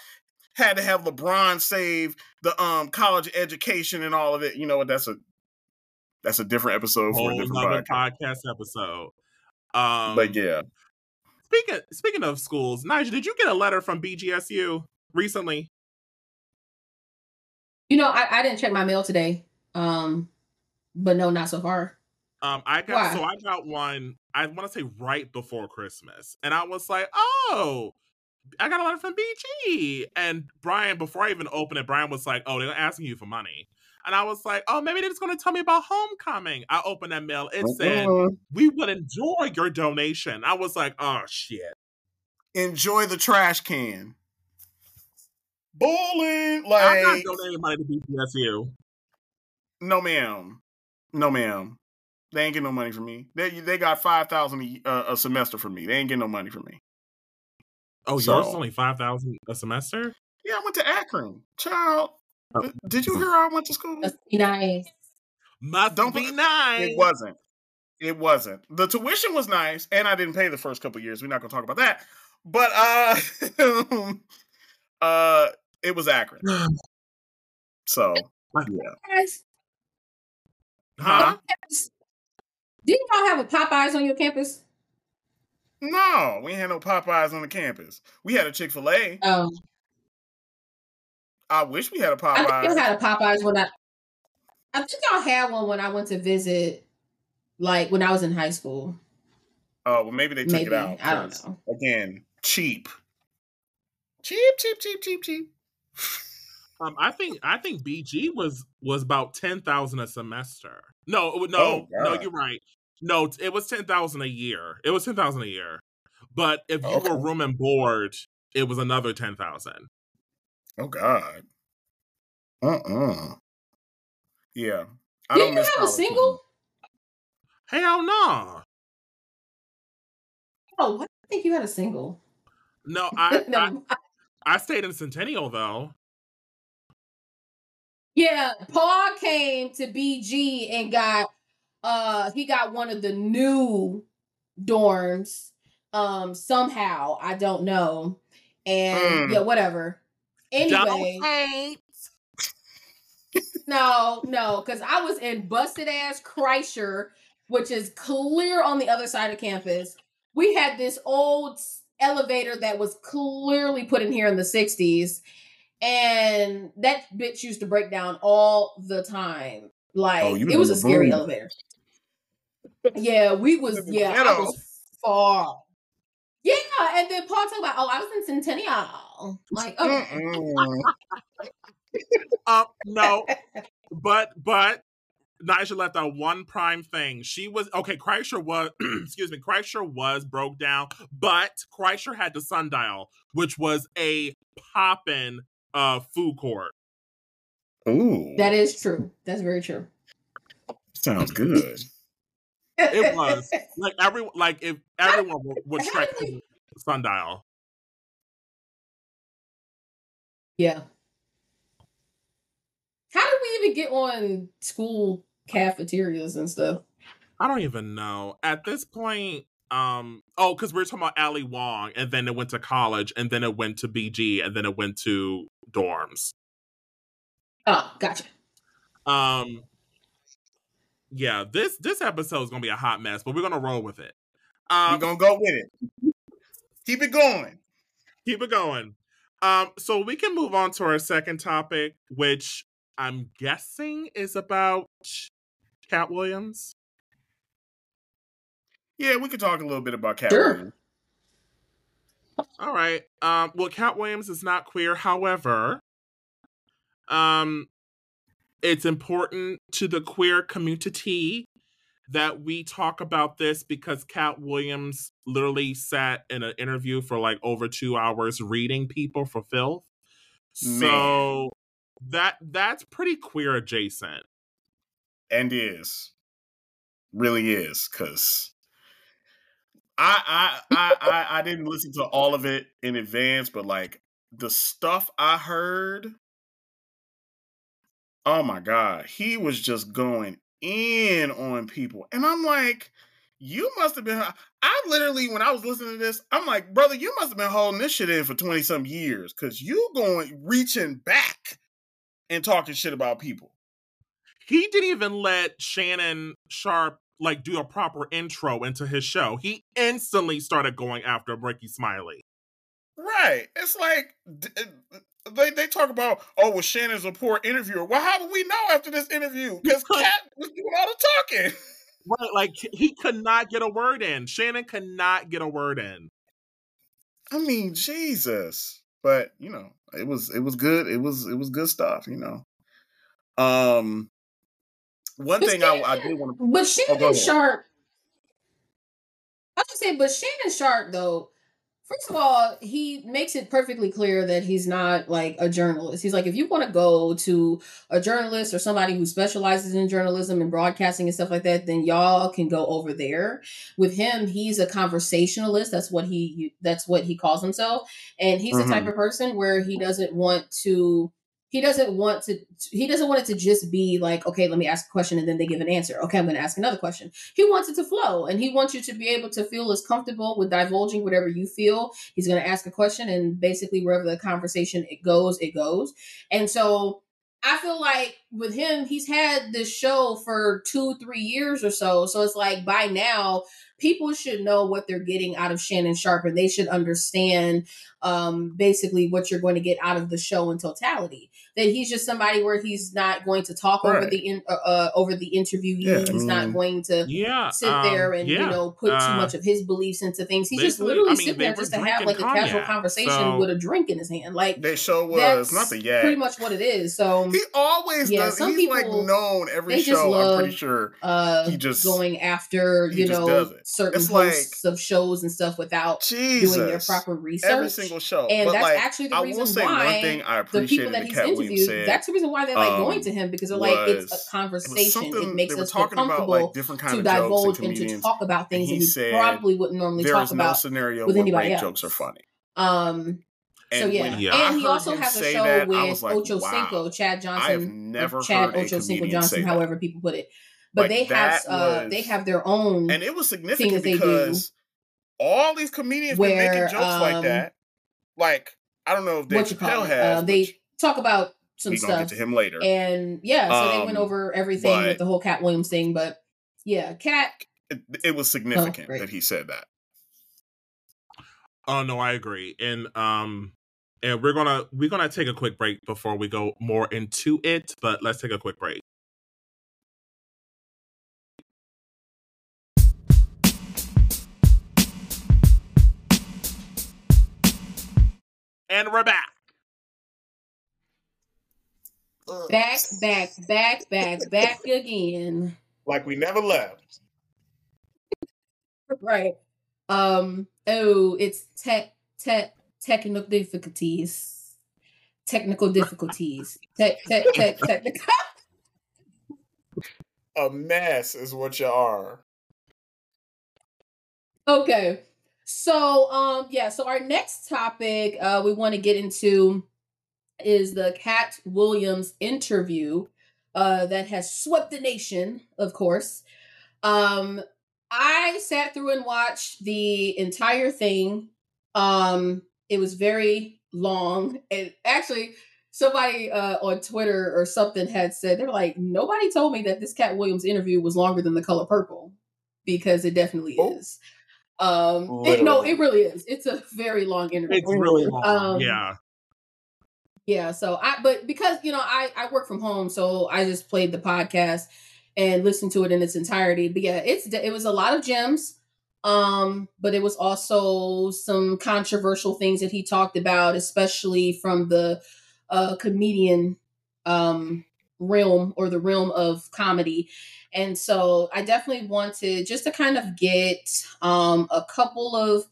Had to have LeBron save the um college education and all of it. You know what? That's a that's a different episode for a Whole different podcast. podcast episode. Um, But yeah, Speaking speaking of schools, Nigel, did you get a letter from BGSU recently? You know, I, I didn't check my mail today. Um, but no, not so far. Um, I got Why? so I got one. I want to say right before Christmas, and I was like, "Oh, I got a letter from BG." And Brian, before I even opened it, Brian was like, "Oh, they're asking you for money," and I was like, "Oh, maybe they're just going to tell me about homecoming." I opened that mail. It said, Uh-uh. "We would enjoy your donation." I was like, "Oh shit." enjoy the trash can. Bowling, I'm not donating money to BGSU. no, ma'am, no, ma'am. They ain't getting no money from me. They they got five thousand a, uh, a semester from me. They ain't getting no money from me. Oh, So- yours is only five thousand a semester. Yeah, I went to Akron, child. Oh. Did you hear I went to school? Must be nice. Must Don't be put- nice. It wasn't. It wasn't. The tuition was nice, and I didn't pay the first couple years. We're not gonna talk about that. But uh, uh, it was Akron. So yeah, Huh? didn't y'all have a Popeyes on your campus? no, we had no Popeyes on the campus. We had a Chick Fil A. Um, I wish we had a I think y'all Popeyes. had a Popeyes when I. I think y'all had one when I went to visit, like when I was in high school. Oh well, maybe they took Maybe it out. I don't 'cause, know. Again, cheap, cheap, cheap, cheap, cheap, cheap. Um, I think I think BG was was about ten thousand a semester. No, no, Oh, no. You're right. No, it was ten thousand a year. It was ten thousand a year. But if you Okay. were room and board, it was another ten thousand. Oh God. Uh uh Yeah. I Didn't you miss have a college single? Hell no, Oh, I think you had a single. no. I, I I stayed in Centennial though. Yeah, Paul came to BG and got uh he got one of the new dorms um somehow, I don't know. And Mm. yeah, whatever. Anyway, no, no, cuz I was in busted ass Kreischer, which is clear on the other side of campus. We had this old elevator that was clearly put in here in the 60s and that bitch used to break down all the time. Like Oh, it was a was scary boom. elevator. Yeah, we was yeah, I ghetto. was far. Yeah, and then Paul talked about, oh, I was in Centennial. Like, okay. Mm-mm. Um, no, but but Nigel left out one prime thing. She was okay. Kreischer was excuse me. Kreischer was broke down, but Kreischer had the sundial, which was a poppin' uh food court. Ooh. That is true. That's very true. sounds good. It was like every like if everyone would, would how to the sundial. Yeah. How did we even get on school cafeterias and stuff? I don't even know at this point. Um. Oh, because we are talking about Ali Wong, and then it went to college, and then it went to BG, and then it went to dorms. Oh, gotcha. Um Yeah, this this episode is gonna be a hot mess, but we're gonna roll with it. We're Um gonna go with it. Keep it going. keep it going. Um, so we can move on to our second topic, which I'm guessing is about Kat Williams. Yeah, we could talk a little bit about Kat Sure. Williams. All right. Um, well, Kat Williams is not queer. However, um, it's important to the queer community that we talk about this because Kat Williams literally sat in an interview for like over two hours reading people for filth. So that that's pretty queer adjacent. And is. Really is, because I, I I I I didn't listen to all of it in advance, but like the stuff I heard, oh my god, he was just going in on people, and I'm like, you must have been. I literally, when I was listening to this, I'm like, brother, you must have been holding this shit in for twenty some years because you going reaching back and talking shit about people. He didn't even let Shannon Sharpe like do a proper intro into his show. He instantly started going after Rickey Smiley. Right. It's like uh, they they talk about, oh, well, Shannon's a poor interviewer. Well, how do we know after this interview? Because Kat was doing all the talking. Right, like he could not get a word in. Shannon could not get a word in. I mean, Jesus. But you know, it was it was good. It was it was good stuff. You know. Um, one But thing I, Shannon, I did want to. but Oh, Shannon ahead. Sharpe. I was gonna say, but Shannon Sharpe though. First of all, he makes it perfectly clear that he's not like a journalist. He's like, if you want to go to a journalist or somebody who specializes in journalism and broadcasting and stuff like that, then y'all can go over there. With him, he's a conversationalist. That's what he that's what he calls himself. And he's Mhm. the type of person where he doesn't want to he doesn't want to he doesn't want it to just be like okay let me ask a question and then they give an answer. Okay i'm going to ask another question. He wants it to flow and he wants you to be able to feel as comfortable with divulging whatever you feel. He's going to ask a question and basically wherever the conversation it goes it goes. And so i feel like with him he's had this show for two three years or so. So it's like by now people should know what they're getting out of shannon sharpe and they should understand um basically what you're going to get out of the show in totality that he's just somebody where he's not going to talk over the in, uh, uh, over the interviewee. Yeah, I he's not going to Yeah, sit um, there and yeah. you know put too uh, much of his beliefs into things. He's just literally I mean, sitting there just to have like a casual cognac, conversation so- with a drink in his hand. Like Their show was that's not the yak. pretty much what it is. So He always Yeah, does. some He's like known every they just show. I'm pretty sure. uh He just- going after you know certain It's like- hosts of shows and stuff without Jesus. doing their proper research. Every single show. and but that's like, actually the I reason will say why one thing I the people that that he's Kat Williams interviewed, said. that's the reason why they like um, going to him because they're like it's a conversation. It, something makes they were us feel talking about comfortable like different kind to of divulge and and to talk about things he that we said probably wouldn't normally talk no about. scenario with anybody rape jokes are funny. Um, so And yeah, when Yeah. I and he also has a show that, with like, Ocho wow. Cinco, Chad I have Johnson, never or Chad heard a Ocho Cinco comedian say Johnson, that. however people put it. But Like, they have that uh, they have their own And it was significant that do because all these comedians were making jokes like um, that. Like, I don't know if Dave what you call Chappelle it. has. Uh, they talk about some we gonna stuff get to him later. And yeah, so they went Um, over everything but- with the whole Kat Williams thing. But yeah, Kat. it, it was significant Oh, that he said that. Oh no, I agree. And um and we're gonna we're gonna take a quick break before we go more into it, but let's take a quick break. And we're back. Back, back, back, back, back again. Like we never left. Right. Um. Oh, it's tech, tech, technical difficulties. Technical difficulties. Tech, tech, tech, technical. A mess is what you are. Okay. So, um, yeah. So our next topic, uh, we want to get into is the Kat Williams interview, uh, that has swept the nation, of course. Um, I sat through and watched the entire thing. Um, it was very long, and actually, somebody uh, on Twitter or something had said they're like, nobody told me that this Kat Williams interview was longer than The Color Purple, because it definitely Oh. is. Um, it, no, it really is. It's a very long interview. It's really long. Um, yeah. Yeah, so I but because you know I I work from home, so I just played the podcast and listened to it in its entirety. But yeah, it's it was a lot of gems, um, but it was also some controversial things that he talked about, especially from the uh, comedian um, realm or the realm of comedy. And so I definitely wanted just to kind of get um, a couple of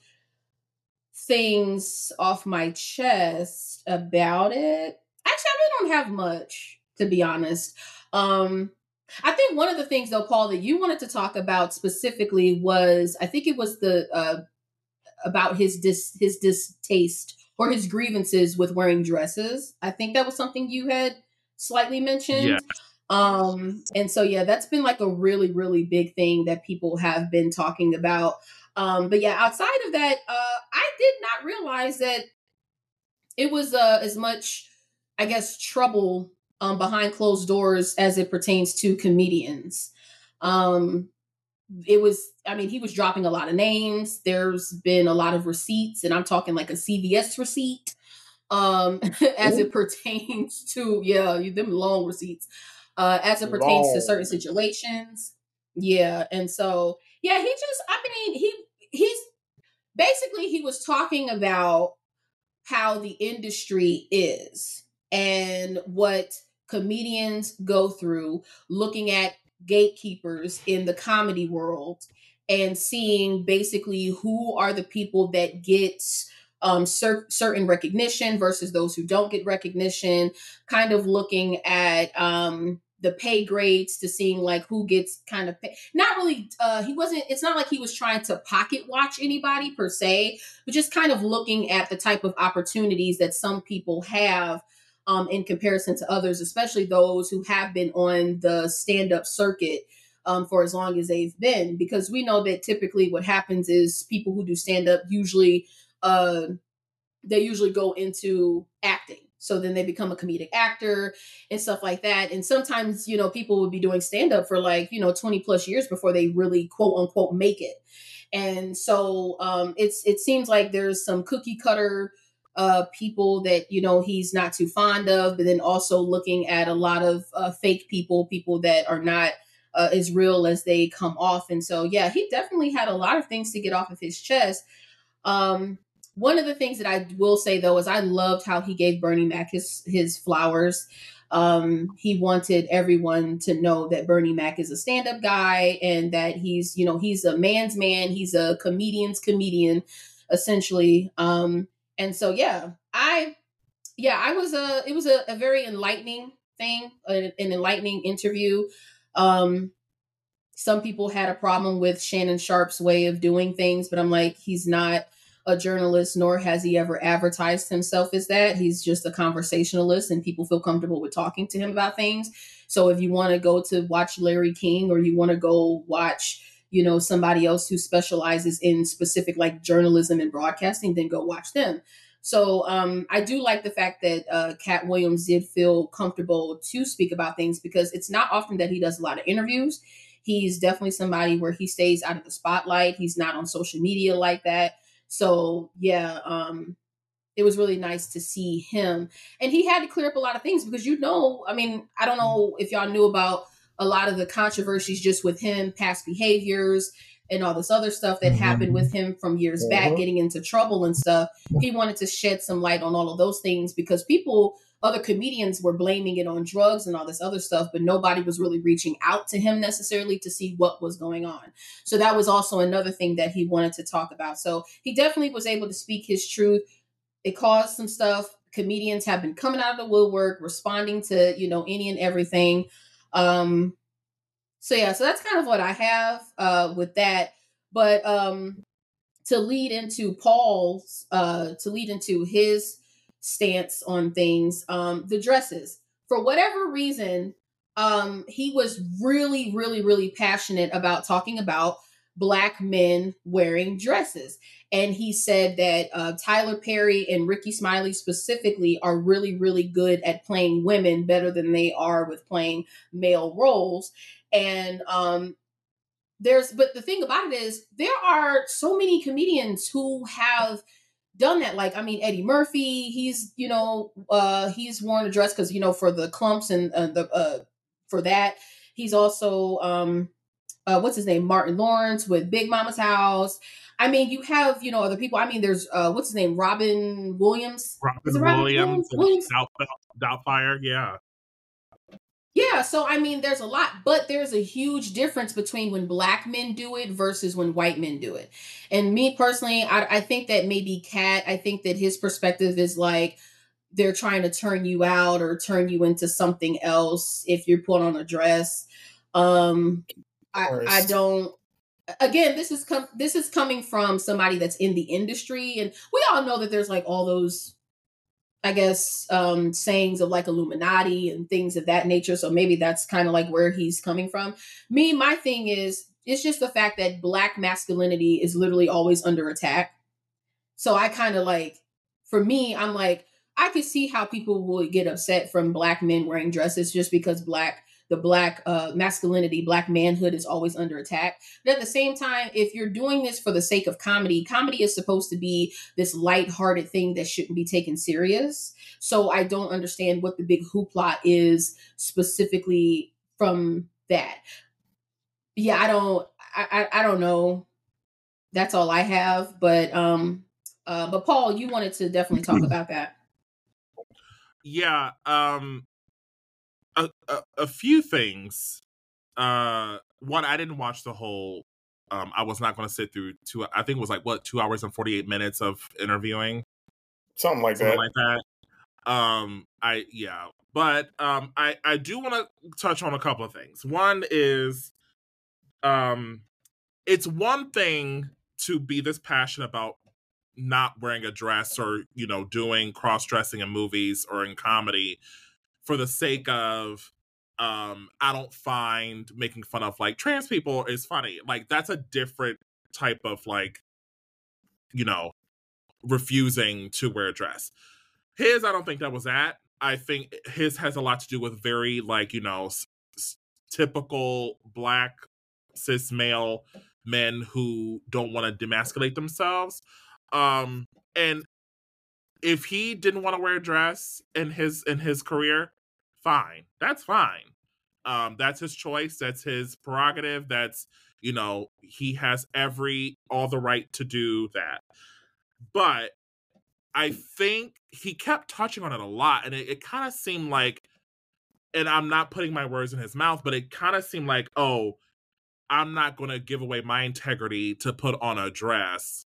things off my chest about it. Actually, I really don't have much to be honest. Um, I think one of the things though, Paul, that you wanted to talk about specifically was I think it was the uh about his dis his distaste or his grievances with wearing dresses. I think that was something you had slightly mentioned. Yeah. Um and so yeah, that's been like a really really big thing that people have been talking about. Um but yeah, outside of that, uh I did not realize that it was uh as much I guess trouble um, behind closed doors as it pertains to comedians. Um, it was, I mean, he was dropping a lot of names. There's been a lot of receipts, and I'm talking like a CVS receipt um, as Ooh. it pertains to, yeah, them long receipts, uh, as it pertains long. to certain situations. Yeah. And so, yeah, he just, I mean, he, he's basically, he was talking about how the industry is and what comedians go through looking at gatekeepers in the comedy world and seeing basically who are the people that get um, cer- certain recognition versus those who don't get recognition, kind of looking at um, the pay grades to seeing like who gets kind of pay. Not really, uh, he wasn't, it's not like he was trying to pocket watch anybody per se, but just kind of looking at the type of opportunities that some people have um, in comparison to others, especially those who have been on the stand up circuit um, for as long as they've been. Because we know that typically what happens is people who do stand up usually, uh, they usually go into acting. So then they become a comedic actor and stuff like that. And sometimes, you know, people would be doing stand up for like, you know, 20 plus years before they really quote unquote make it. And so um, it's it seems like there's some cookie cutter uh, people that you know he's not too fond of, but then also looking at a lot of uh, fake people, people that are not uh, as real as they come off. And so, yeah, he definitely had a lot of things to get off of his chest. Um, one of the things that I will say though is I loved how he gave Bernie Mac his his flowers. Um, he wanted everyone to know that Bernie Mac is a stand-up guy and that he's, you know, he's a man's man, he's a comedian's comedian, essentially. Um, and so yeah i yeah i was a it was a, a very enlightening thing an, an enlightening interview um some people had a problem with shannon sharpe's way of doing things but i'm like he's not a journalist nor has he ever advertised himself as that. He's just a conversationalist and people feel comfortable with talking to him about things. So if you want to go to watch larry king or you want to go watch you know somebody else who specializes in specific like journalism and broadcasting then go watch them. So um, i do like the fact that uh, katt williams did feel comfortable to speak about things because it's not often that he does a lot of interviews. He's definitely somebody where he stays out of the spotlight. He's not on social media like that so yeah um, it was really nice to see him and he had to clear up a lot of things because you know i mean i don't know if y'all knew about a lot of the controversies just with him, past behaviors, and all this other stuff that mm-hmm. happened with him from years mm-hmm. back, getting into trouble and stuff. He wanted to shed some light on all of those things because people, other comedians were blaming it on drugs and all this other stuff, but nobody was really reaching out to him necessarily to see what was going on. So that was also another thing that he wanted to talk about. So he definitely was able to speak his truth. It caused some stuff. Comedians have been coming out of the woodwork, responding to, you know, any and everything. Um, so yeah, so that's kind of what I have uh, with that. But um, to lead into Paul's, uh, to lead into his stance on things, um, the dresses. For whatever reason, um, he was really, really, really passionate about talking about black men wearing dresses. And he said that uh, Tyler Perry and Rickey Smiley specifically are really, really good at playing women better than they are with playing male roles. And um, there's, but the thing about it is, there are so many comedians who have done that. Like, I mean, Eddie Murphy, he's, you know, uh, he's worn a dress because, you know, for the Klumps and uh, the, uh, for that. He's also, um, uh, what's his name, Martin Lawrence with Big Momma's House. I mean, you have you know other people. I mean, there's uh, what's his name, Robin Williams. Robin, Robin Williams, Williams? Doubtfire, yeah. Yeah, so I mean, there's a lot, but there's a huge difference between when black men do it versus when white men do it. And me personally, I, I think that maybe Katt, I think that his perspective is like they're trying to turn you out or turn you into something else if you're put on a dress Um, I, I don't. Again, this is com- this is coming from somebody that's in the industry, and we all know that there's like all those, I guess, um, sayings of like Illuminati and things of that nature. So maybe that's kind of like where he's coming from. Me, my thing is, it's just the fact that black masculinity is literally always under attack. So I kind of like, for me, I'm like, I could see how people would get upset from black men wearing dresses just because black the black uh, masculinity, black manhood is always under attack. But at the same time, if you're doing this for the sake of comedy, comedy is supposed to be this light-hearted thing that shouldn't be taken serious. So I don't understand what the big hoopla is specifically from that. Yeah, I don't. I, I, I don't know. That's all I have. But um, uh, but Paul, you wanted to definitely talk about that. Yeah, um, a, few things. Uh, one, I didn't watch the whole. Um, I was not going to sit through two. I think it was like what two hours and forty eight minutes of interviewing, something like something that. like that. Um, I yeah, but um, I I do want to touch on a couple of things. One is, um, it's one thing to be this passionate about not wearing a dress or you know doing cross dressing in movies or in comedy for the sake of um i don't find making fun of like trans people is funny. Like that's a different type of like you know refusing to wear a dress. His i don't think that was that. I think his has a lot to do with very like you know s- s- typical black cis male men who don't want to demasculate themselves. Um, and if he didn't want to wear a dress in his in his career, fine. That's fine. Um, that's his choice. That's his prerogative. That's you know he has every all the right to do that. But I think he kept touching on it a lot, and it, it kind of seemed like, and I'm not putting my words in his mouth, but it kind of seemed like, oh, I'm not going to give away my integrity to put on a dress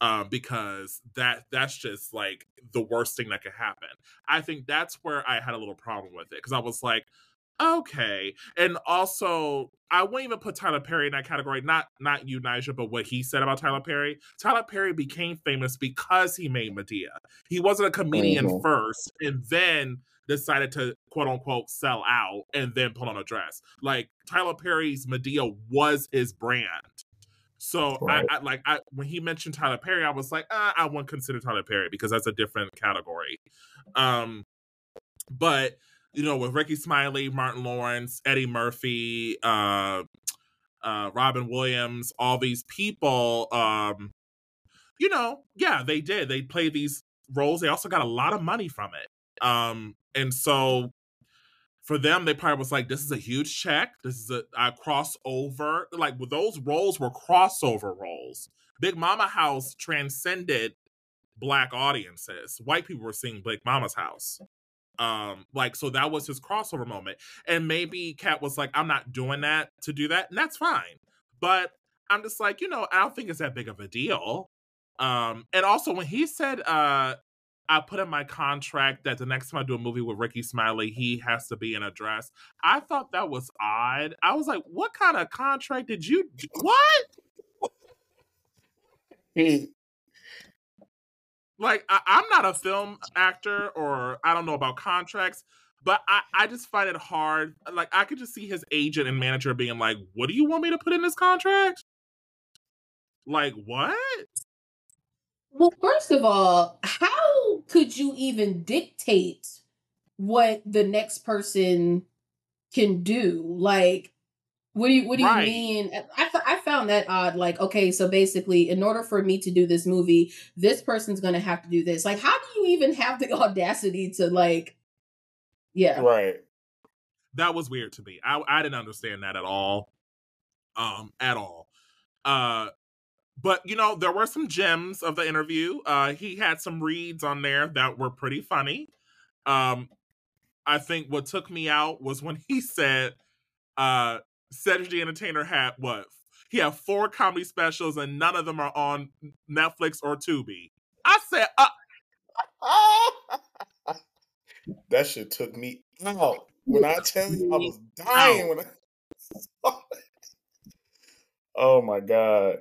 um, because that that's just like the worst thing that could happen. I think that's where I had a little problem with it because I was like, okay, and also I wouldn't even put Tyler Perry in that category. Not not you, Nigel, but what he said about Tyler Perry. Tyler Perry became famous because he made Madea. He wasn't a comedian Mhm. first, and then decided to quote unquote sell out and then put on a dress. Like Tyler Perry's Madea was his brand. So Right. I, I like I when he mentioned Tyler Perry, I was like, uh, I wouldn't consider Tyler Perry because that's a different category. Um, but you know, with Rickey Smiley, Martin Lawrence, Eddie Murphy, uh, uh, Robin Williams, all these people, um, you know, yeah, they did. They played these roles. They also got a lot of money from it. Um, and so for them, they probably was like, this is a huge check. This is a, a crossover. Like those roles were crossover roles. Big Momma House transcended black audiences. White people were seeing Big Momma's House. Um, like so that was his crossover moment. And maybe Kat was like, I'm not doing that to do that, and that's fine. But I'm just like, you know, I don't think it's that big of a deal. Um, and also when he said uh I put in my contract that the next time I do a movie with Rickey Smiley, he has to be in a dress. I thought that was odd. I was like, what kind of contract did you do? What? Like, I, I'm not a film actor or I don't know about contracts, but I, I just find it hard. Like, I could just see his agent and manager being like, what do you want me to put in this contract? Like, what? Well, first of all, how could you even dictate what the next person can do? Like, what do you what do Right. you mean? I I found that odd. Like, okay, so basically, in order for me to do this movie, this person's gonna have to do this. Like, how do you even have the audacity to like? Yeah, Right. that was weird to me. I I didn't understand that at all. Um, at all. Uh but you know, there were some gems of the interview. Uh he had some reads on there that were pretty funny. Um I think what took me out was when he said uh Cedric the Entertainer had what? He had four comedy specials and none of them are on Netflix or Tubi. I said, uh, that shit took me out. When I tell you, I was dying. When I, Oh my god.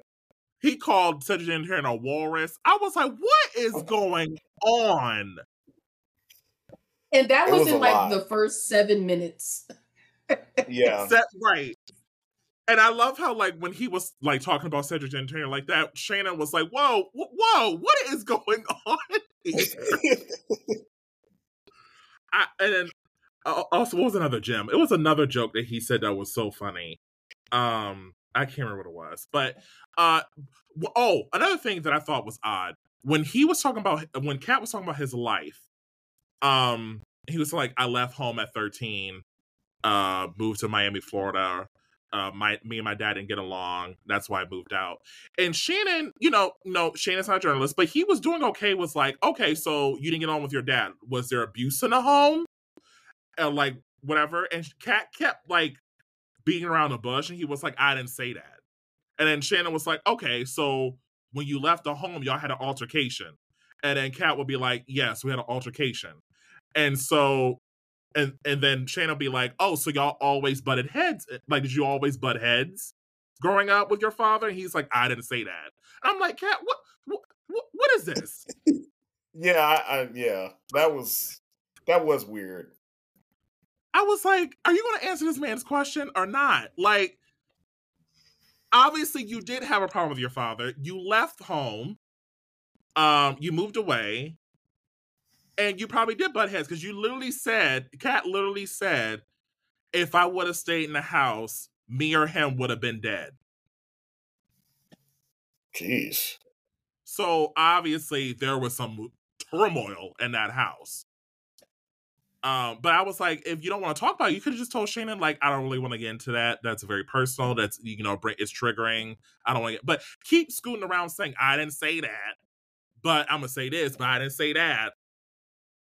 He called Cedric the Entertainer a walrus. I was like, what is going on? And that was, was in like lot. the first seven minutes. Yeah. Set right. And I love how like when he was like talking about Cedric the Entertainer like that, Shannon was like, "Whoa, wh- whoa, what is going on?" here?" I, and then uh, also, what was another gem? It was another joke that he said that was so funny. Um, I can't remember what it was, but uh, oh, another thing that I thought was odd when he was talking about when Kat was talking about his life. Um, he was like, "I left home at thirteen, uh, moved to Miami, Florida." Uh, my me and my dad didn't get along. That's why I moved out. And Shannon, you know, no, Shannon's not a journalist, but he was doing okay. Was like, okay, so you didn't get on with your dad. Was there abuse in the home? And like whatever. And Kat kept like beating around the bush, and he was like, I didn't say that. And then Shannon was like, okay, so when you left the home, y'all had an altercation. And then Kat would be like, yes, we had an altercation. And so and and then Shannon will be like, "Oh, so y'all always butted heads? Eh, like, did you always butt heads growing up with your father?" And he's like, "I didn't say that." And I'm like, "Kat, what, what, what, what is this?" yeah, I, I yeah. That was that was weird. I was like, "Are you going to answer this man's question or not?" Like, obviously, you did have a problem with your father. You left home. Um, you moved away, and you probably did butt heads because you literally said, Kat literally said, if I would have stayed in the house, me or him would have been dead. Jeez. So obviously there was some turmoil in that house. Um, but I was like, if you don't want to talk about it, you could have just told Shannon, like, I don't really want to get into that. That's very personal. That's you know, it's triggering. I don't want to get but keep scooting around saying I didn't say that, but I'm gonna say this, but I didn't say that.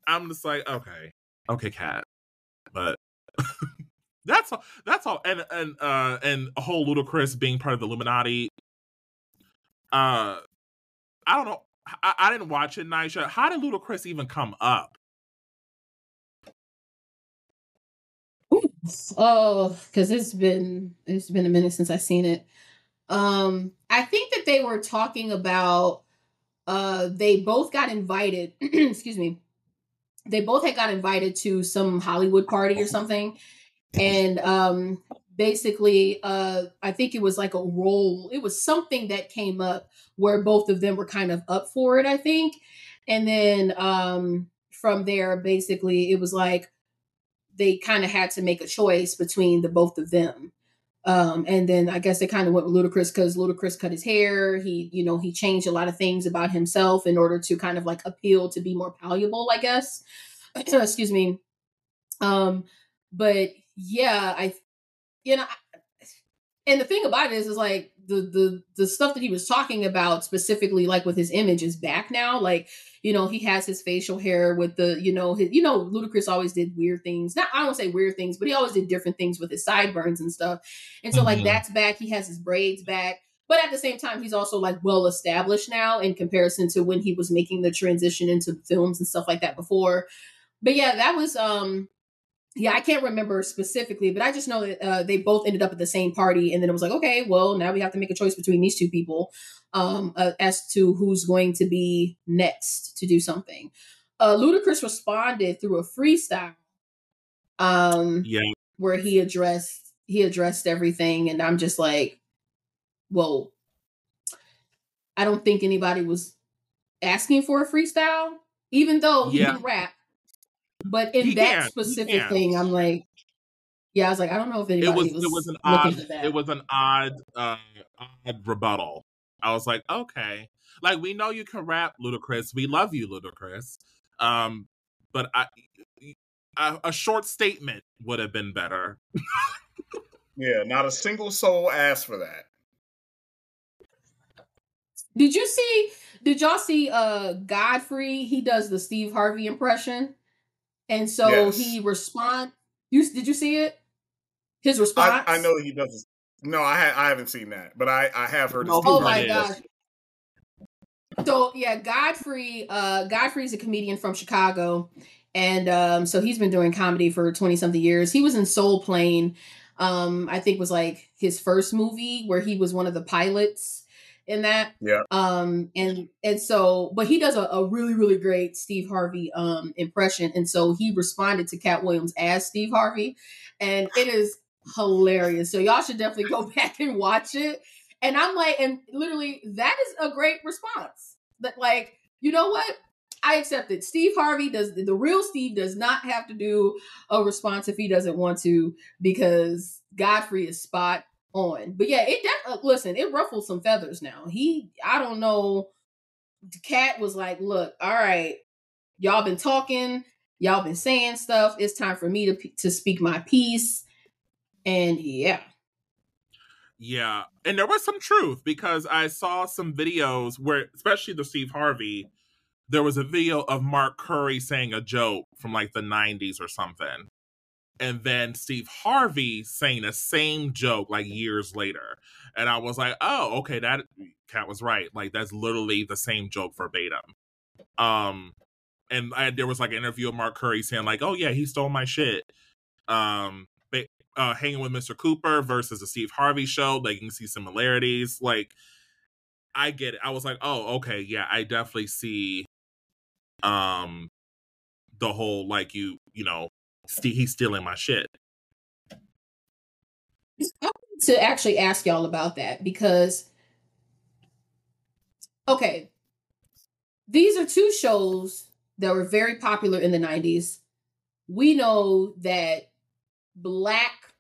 I'm just like, okay, okay, Kat. But that's all that's all. And and uh and a whole Ludacris being part of the Illuminati. Uh I don't know. I, I didn't watch it, Nisha. How did Ludacris even come up? Oh, because it's been it's been a minute since I've seen it. Um, I think that they were talking about uh they both got invited, excuse me. They both had got invited to some Hollywood party or something. And um basically uh I think it was like a role. It was something that came up where both of them were kind of up for it, I think. And then um from there basically it was like they kind of had to make a choice between the both of them. Um, and then I guess they kind of went with Ludacris because Ludacris cut his hair. He, you know, he changed a lot of things about himself in order to kind of like appeal to be more palatable, I guess. Excuse me. Um, but yeah, I, you know, and the thing about it is, is like the the the stuff that he was talking about specifically, like with his image, is back now. Like you know, he has his facial hair with the you know his, you know Ludacris always did weird things. Not I don't say weird things, but he always did different things with his sideburns and stuff. And so like Mhm. that's back. He has his braids back. But at the same time, he's also like well established now in comparison to when he was making the transition into films and stuff like that before. But yeah, that was um yeah, I can't remember specifically, but I just know that uh, they both ended up at the same party, and then it was like, okay, well, now we have to make a choice between these two people um, uh, as to who's going to be next to do something. Uh, Ludacris responded through a freestyle, um, Yeah. where he addressed he addressed everything, and I'm just like, well, I don't think anybody was asking for a freestyle, even though he Yeah. can rap. But in He that can, specific thing, I'm like, yeah, I was like, I don't know if anybody It was was, it was an looking odd for that. it was an odd uh odd rebuttal. I was like, okay. Like we know you can rap, Ludacris. We love you, Ludacris. Um, but I a, a short statement would have been better. Yeah, not a single soul asked for that. Did you see? Did y'all see? Uh, Godfrey. He does the Steve Harvey impression, and so Yes. he respond. You did you see it? His response. I know he doesn't. No, I ha- I haven't seen that, but I I have heard. No, Oh my It is. gosh. So yeah, Godfrey. Uh, Godfrey's a comedian from Chicago, and um, so he's been doing comedy for twenty something years. He was in Soul Plane. Um, I think was like his first movie where he was one of the pilots in that. Yeah. Um, and and so, but he does a, a really really great Steve Harvey um impression, and so he responded to Kat Williams as Steve Harvey, and it is hilarious. So y'all should definitely go back and watch it. And I'm like, and literally, that is a great response. That like, you know what? I accept it. Steve Harvey does the real Steve does not have to do a response if he doesn't want to because Godfrey is spot on. But yeah, it def- uh, listen, it ruffled some feathers now. He I don't know Kat was like, "Look, all right. Y'all been talking, y'all been saying stuff. It's time for me to to speak my piece." And yeah. Yeah, and there was some truth because I saw some videos where especially the Steve Harvey there was a video of Mark Curry saying a joke from like the 90s or something. And then Steve Harvey saying the same joke like years later. And I was like, oh, okay, that cat was right. Like that's literally the same joke verbatim. Um and I, there was like an interview of Mark Curry saying, like, oh yeah, he stole my shit. Um uh, hanging with Mr. Cooper versus the Steve Harvey show, like you can see similarities. Like I get it. I was like, oh, okay, yeah, I definitely see um the whole like you you know st- he's stealing my shit. I want to actually ask y'all about that because okay these are two shows that were very popular in the 90s we know that black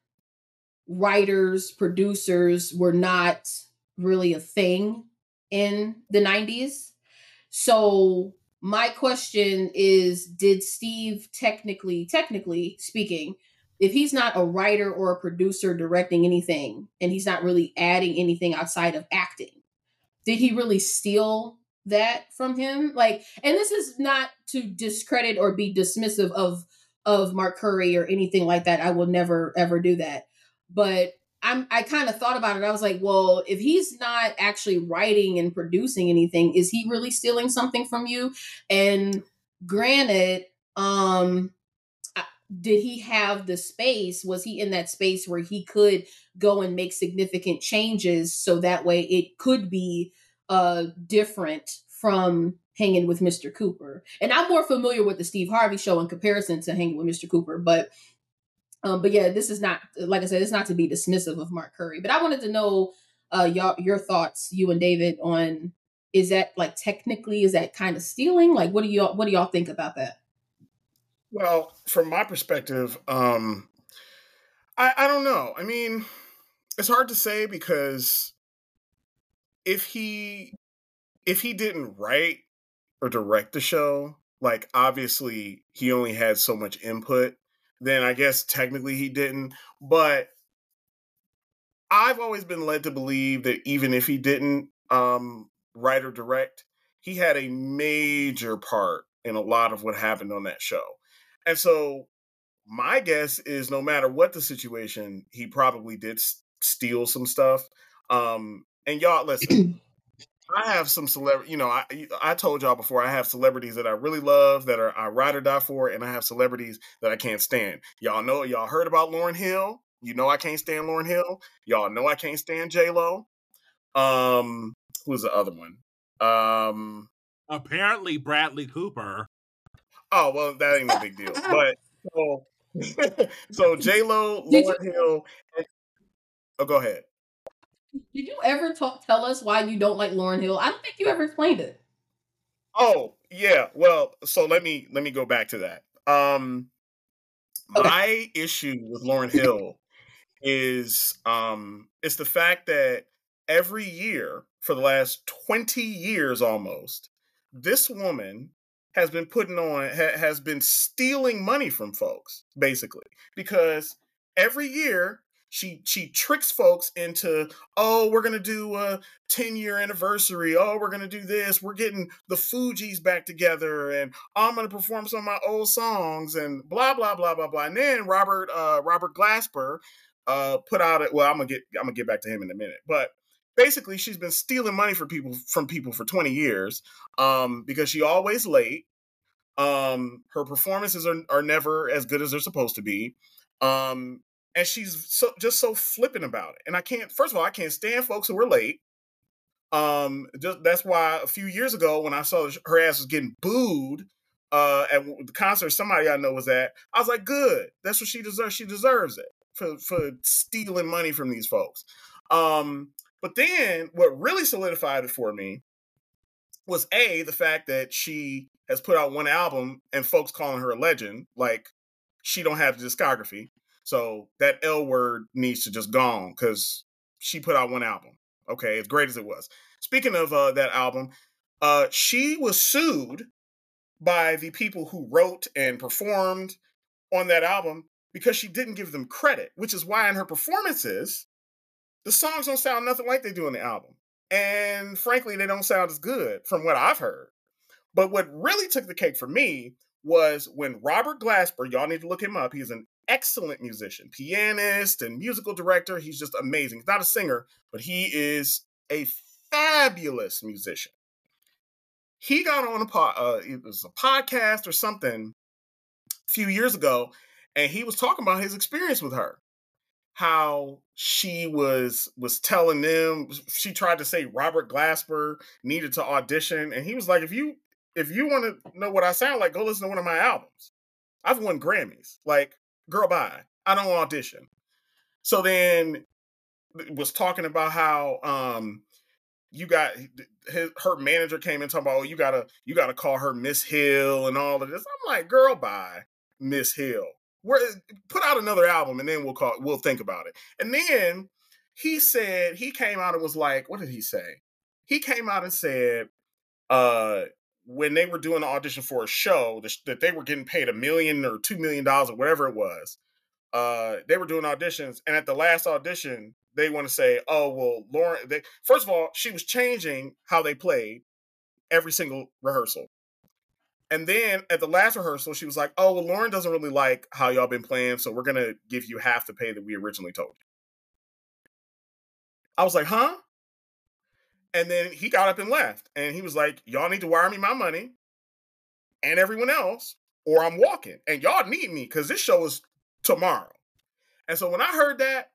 writers producers were not really a thing in the 90s so my question is did steve technically technically speaking if he's not a writer or a producer directing anything and he's not really adding anything outside of acting did he really steal that from him? Like and this is not to discredit or be dismissive of of mark curry or anything like that. I will never ever do that. But I'm I kind of thought about it. I was like, well, if he's not actually writing and producing anything, is he really stealing something from you? And granted, um did he have the space? Was he in that space where he could go and make significant changes so that way it could be uh different from hanging with Mr. Cooper? And I'm more familiar with the Steve Harvey show in comparison to hanging with Mr. Cooper, but um, but yeah, this is not like I said, it's not to be dismissive of Mark Curry. But I wanted to know uh y'all your thoughts, you and David, on is that like technically is that kind of stealing? Like what do y'all what do y'all think about that? Well, from my perspective, um I, I don't know. I mean, it's hard to say because if he if he didn't write or direct the show, like obviously he only had so much input then I guess technically he didn't. But I've always been led to believe that even if he didn't um, write or direct, he had a major part in a lot of what happened on that show. And so my guess is no matter what the situation, he probably did steal some stuff. Um, and y'all, listen, I have some celebrity, you know, I I told y'all before I have celebrities that I really love that are I ride or die for, and I have celebrities that I can't stand. Y'all know, y'all heard about Lauryn Hill. You know I can't stand Lauryn Hill. Y'all know I can't stand J Lo. Um, who's the other one? Um, apparently Bradley Cooper. Oh well, that ain't a big deal. But so, so J Lo, Lauryn Hill. And, oh, go ahead. Did you ever talk, tell us why you don't like Lauryn Hill? I don't think you ever explained it. Oh yeah, well, so let me let me go back to that. Um, okay. my issue with Lauryn Hill is um, it's the fact that every year for the last twenty years almost, this woman has been putting on ha- has been stealing money from folks basically because every year she she tricks folks into oh we're gonna do a 10 year anniversary. Oh we're gonna do this. We're getting the Fugees back together and i'm gonna perform some of my old songs and blah blah blah blah blah. And then robert uh robert glasper uh put out it well i'm gonna get i'm gonna get back to him in a minute but basically she's been stealing money from people from people for 20 years um because she always late. Um her performances are, are never as good as they're supposed to be. Um and she's so just so flippant about it. And I can't. First of all, I can't stand folks who are late. Um, just, that's why a few years ago when I saw her ass was getting booed uh, at the concert somebody I know was at, I was like, good. That's what she deserves. She deserves it for for stealing money from these folks. Um, but then what really solidified it for me was a the fact that she has put out one album and folks calling her a legend, like she don't have the discography. So that L word needs to just gone because she put out one album. Okay, as great as it was. Speaking of uh, that album, uh, she was sued by the people who wrote and performed on that album because she didn't give them credit, which is why in her performances, the songs don't sound nothing like they do on the album. And frankly, they don't sound as good from what I've heard. But what really took the cake for me was when Robert Glasper, y'all need to look him up. He's an excellent musician, pianist, and musical director. He's just amazing. He's not a singer, but he is a fabulous musician. He got on a pod, uh, it was a podcast or something a few years ago, and he was talking about his experience with her how she was was telling them she tried to say Robert Glasper needed to audition and he was like if you if you want to know what I sound like go listen to one of my albums. I've won Grammys. Like girl bye. I don't audition. So then was talking about how um you got his, her manager came in talking about oh you gotta you gotta call her Miss Hill and all of this. I'm like girl bye Miss Hill we're, put out another album and then we'll call we'll think about it. And then he said he came out and was like, what did he say? He came out and said, uh, when they were doing the audition for a show that they were getting paid a million or two million dollars or whatever it was. Uh, they were doing auditions, and at the last audition, they want to say, "Oh, well, Lauryn." They, first of all, she was changing how they played every single rehearsal. And then at the last rehearsal, she was like, "Oh, well, Lauryn doesn't really like how y'all been playing, so we're gonna give you half the pay that we originally told you." I was like, "Huh?" And then he got up and left, and he was like, "Y'all need to wire me my money, and everyone else, or I'm walking, and y'all need me because this show is tomorrow." And so when I heard that,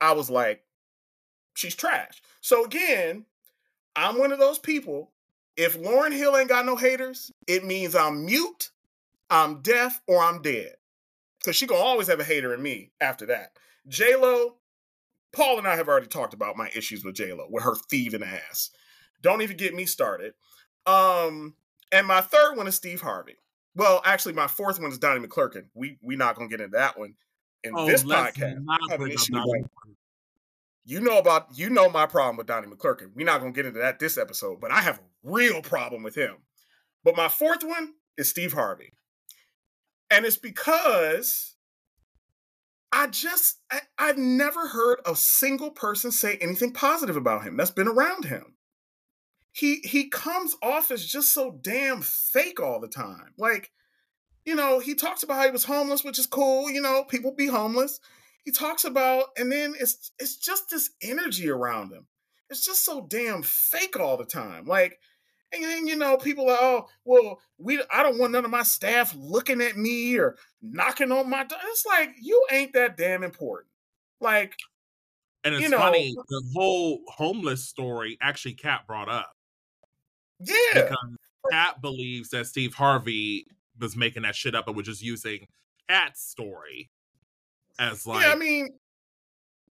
I was like, "She's trash." So again, I'm one of those people if Lauryn Hill ain't got no haters, it means I'm mute, I'm deaf, or I'm dead. Because she gonna always have a hater in me after that. J Lo, Paul and I have already talked about my issues with J Lo with her thieving ass. Don't even get me started. Um, and my third one is Steve Harvey. Well, actually, my fourth one is Donnie McClurkin. We we not gonna get into that one in oh, this podcast. You know about you know my problem with Donnie McClurkin. We're not gonna get into that this episode, but I have a real problem with him. But my fourth one is Steve Harvey. And it's because I just I, I've never heard a single person say anything positive about him that's been around him. He he comes off as just so damn fake all the time. Like, you know, he talks about how he was homeless, which is cool. You know, people be homeless. He talks about, and then it's it's just this energy around him. It's just so damn fake all the time. Like, and then you know, people are, oh, well, we I don't want none of my staff looking at me or knocking on my door. It's like you ain't that damn important. Like, and it's you know, funny, the whole homeless story actually Kat brought up. Yeah. Because Kat believes that Steve Harvey was making that shit up and was just using Kat's story as like Yeah, I mean,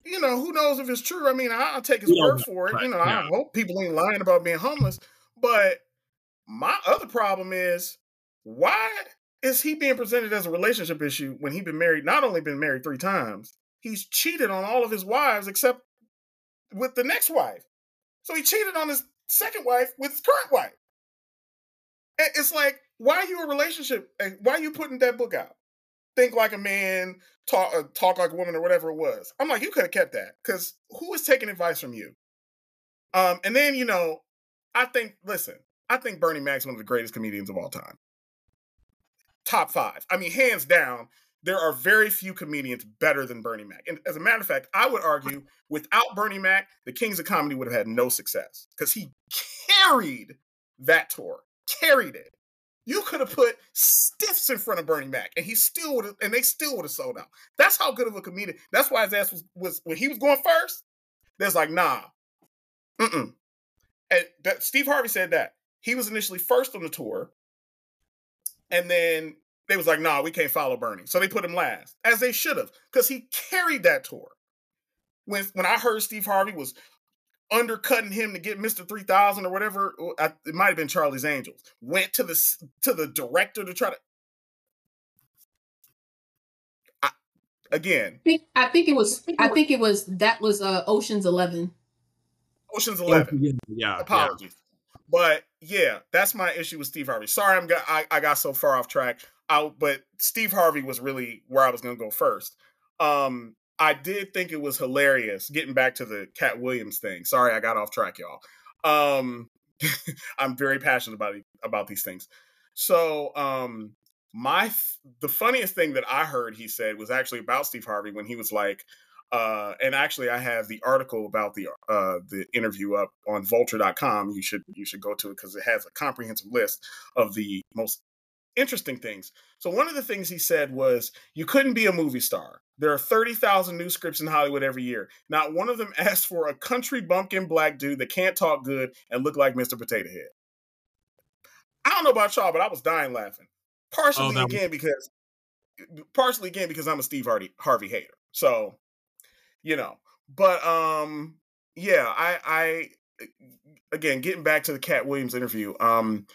you know, who knows if it's true? I mean, I'll take his word for it. Right. You know, yeah. I hope people ain't lying about being homeless. But my other problem is why is he being presented as a relationship issue when he's been married, not only been married three times, he's cheated on all of his wives except with the next wife. So he cheated on his second wife with his current wife. It's like, why are you a relationship? Why are you putting that book out? Think like a man, talk uh, talk like a woman, or whatever it was. I'm like, you could have kept that because who is taking advice from you? Um, and then you know, I think, listen, I think Bernie Mac's one of the greatest comedians of all time. Top five. I mean, hands down, there are very few comedians better than Bernie Mac. And as a matter of fact, I would argue without Bernie Mac, the Kings of Comedy would have had no success because he carried that tour, carried it. You could have put stiffs in front of Bernie Mac, and he still would and they still would have sold out. That's how good of a comedian. That's why his ass was, was when he was going first. There's like, nah, mm And that, Steve Harvey said that he was initially first on the tour, and then they was like, nah, we can't follow Bernie, so they put him last, as they should have, because he carried that tour. When when I heard Steve Harvey was undercutting him to get Mr. 3000 or whatever. It might have been Charlie's Angels. Went to the to the director to try to I, again. I think, I it was I think it was that was uh Ocean's 11. Ocean's 11. Yeah, yeah. Apologies. Yeah. But yeah, that's my issue with Steve Harvey. Sorry, I'm got, I, I got so far off track. I, but Steve Harvey was really where I was going to go first. Um, I did think it was hilarious. Getting back to the Kat Williams thing. Sorry, I got off track, y'all. Um, I'm very passionate about about these things. So, um, my the funniest thing that I heard he said was actually about Steve Harvey when he was like, uh, and actually I have the article about the uh, the interview up on Vulture.com. You should you should go to it because it has a comprehensive list of the most interesting things. So one of the things he said was, "You couldn't be a movie star. There are 30,000 new scripts in Hollywood every year. Not one of them asked for a country bumpkin black dude that can't talk good and look like Mr. Potato Head." I don't know about y'all, but I was dying laughing. Partially oh, again was- because partially again because I'm a Steve Harvey Harvey hater. So, you know, but um yeah, I I again getting back to the Kat Williams interview, um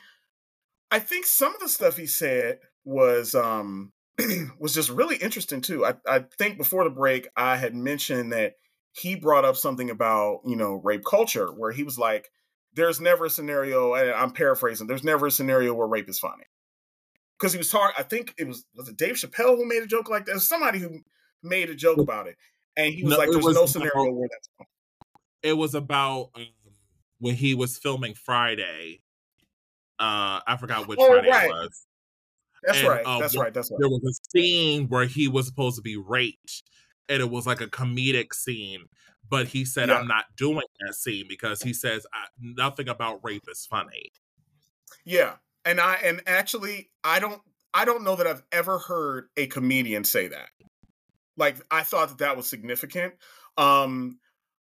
I think some of the stuff he said was um was just really interesting too. I, I think before the break I had mentioned that he brought up something about, you know, rape culture where he was like, there's never a scenario, I'm paraphrasing, there's never a scenario where rape is funny. Because he was talking, I think it was was it Dave Chappelle who made a joke like that? Somebody who made a joke about it. And he was no, like, there's was no scenario where that's funny. It was about um, when he was filming Friday uh, I forgot which oh, Friday right. it was. That's and, right. Uh, that's right. That's right. There was a scene where he was supposed to be raped, and it was like a comedic scene. But he said, yeah. "I'm not doing that scene because he says nothing about rape is funny." Yeah, and I and actually, I don't, I don't know that I've ever heard a comedian say that. Like, I thought that that was significant. Um,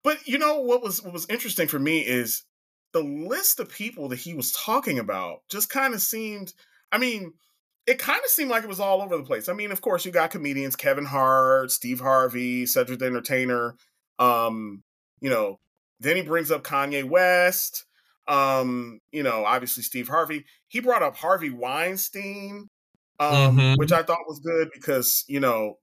but you know what was what was interesting for me is the list of people that he was talking about just kind of seemed, I mean, it kind of seemed like it was all over the place. I mean, of course, you got comedians Kevin Hart, Steve Harvey, Cedric the Entertainer. Um, you know, then he brings up Kanye West. Um, you know, obviously Steve Harvey. He brought up Harvey Weinstein, um, mm-hmm. which I thought was good because, you know,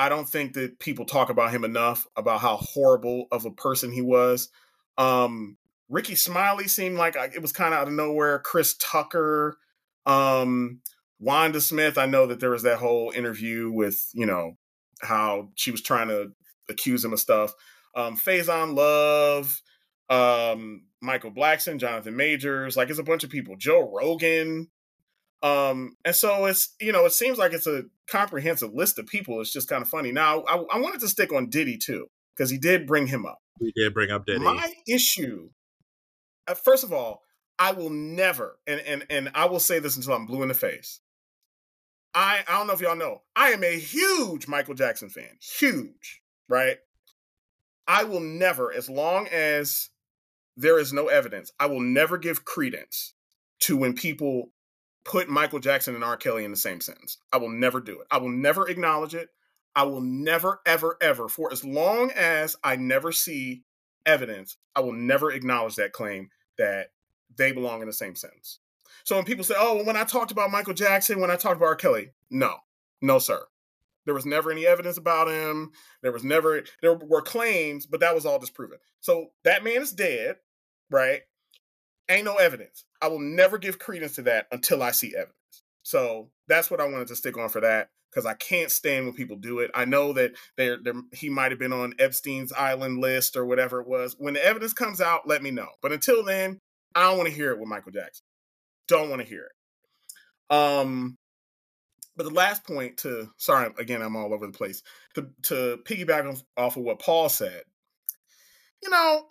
I don't think that people talk about him enough about how horrible of a person he was. Um, Rickey Smiley seemed like it was kind of out of nowhere. Chris Tucker, um, Wanda Smith. I know that there was that whole interview with you know how she was trying to accuse him of stuff. Um, Faizon Love, um, Michael Blackson, Jonathan Majors. Like it's a bunch of people. Joe Rogan. Um, and so it's you know it seems like it's a comprehensive list of people. It's just kind of funny. Now I, I wanted to stick on Diddy too because he did bring him up. He did bring up Diddy. My issue uh, first of all, I will never, and and and I will say this until I'm blue in the face. I I don't know if y'all know, I am a huge Michael Jackson fan, huge, right? I will never, as long as there is no evidence, I will never give credence to when people put Michael Jackson and R. Kelly in the same sentence. I will never do it. I will never acknowledge it. I will never, ever, ever, for as long as I never see evidence, I will never acknowledge that claim that they belong in the same sentence. So when people say, "Oh, well, when I talked about Michael Jackson, when I talked about R. Kelly," no, no, sir. There was never any evidence about him. There was never there were claims, but that was all disproven. So that man is dead, right? Ain't no evidence. I will never give credence to that until I see evidence. So that's what I wanted to stick on for that because I can't stand when people do it. I know that they're, they're, he might have been on Epstein's island list or whatever it was. When the evidence comes out, let me know. But until then, I don't want to hear it with Michael Jackson. Don't want to hear it. Um, but the last point to sorry again, I'm all over the place. To to piggyback off of what Paul said, you know,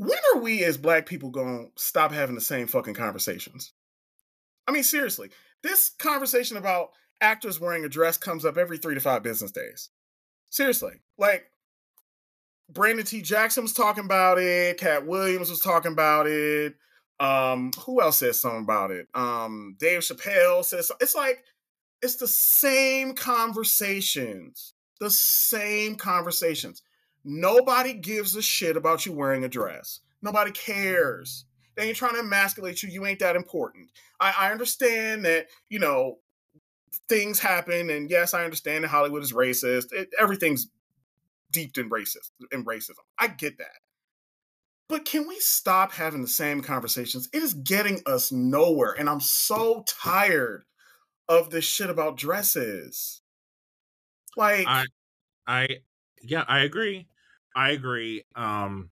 when are we as black people going to stop having the same fucking conversations? I mean, seriously, this conversation about actors wearing a dress comes up every three to five business days. Seriously, like Brandon T. Jackson was talking about it. Kat Williams was talking about it. Um, who else said something about it? Um, Dave Chappelle says it's like it's the same conversations, the same conversations. Nobody gives a shit about you wearing a dress. Nobody cares. They ain't trying to emasculate you. You ain't that important. I, I understand that, you know, things happen. And yes, I understand that Hollywood is racist. It, everything's deep in racist in racism. I get that. But can we stop having the same conversations? It is getting us nowhere. And I'm so tired of this shit about dresses. Like I I yeah, I agree. I agree. Um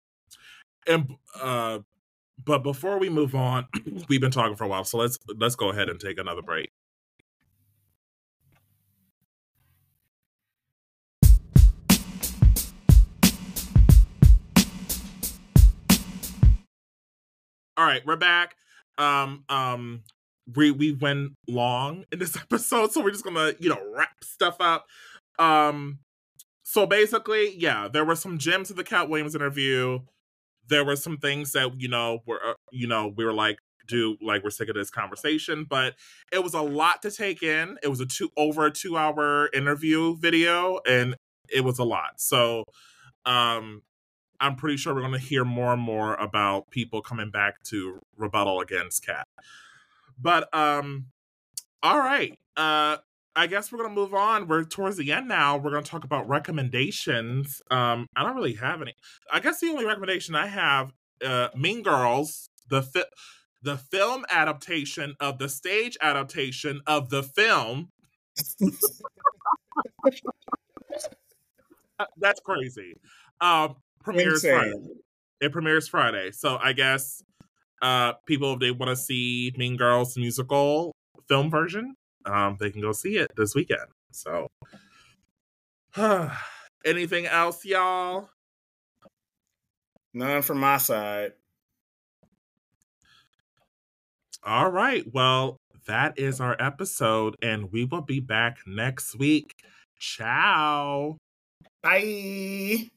and uh but before we move on, we've been talking for a while, so let's let's go ahead and take another break. All right, we're back. Um, um, we we went long in this episode, so we're just gonna you know wrap stuff up. Um, so basically, yeah, there were some gems of the Kat Williams interview. There were some things that you know were uh, you know we were like, do like we're sick of this conversation, but it was a lot to take in. It was a two over a two hour interview video, and it was a lot. So, um, I'm pretty sure we're going to hear more and more about people coming back to rebuttal against Kat. But um all right. Uh I guess we're going to move on. We're towards the end now. We're going to talk about recommendations. Um I don't really have any. I guess the only recommendation I have uh Mean Girls, the fi- the film adaptation of the stage adaptation of the film. That's crazy. Um premieres Insane. Friday. It premieres Friday. So I guess uh people if they want to see Mean Girls musical film version, um they can go see it this weekend. So anything else, y'all? None from my side. All right. Well, that is our episode, and we will be back next week. Ciao. Bye.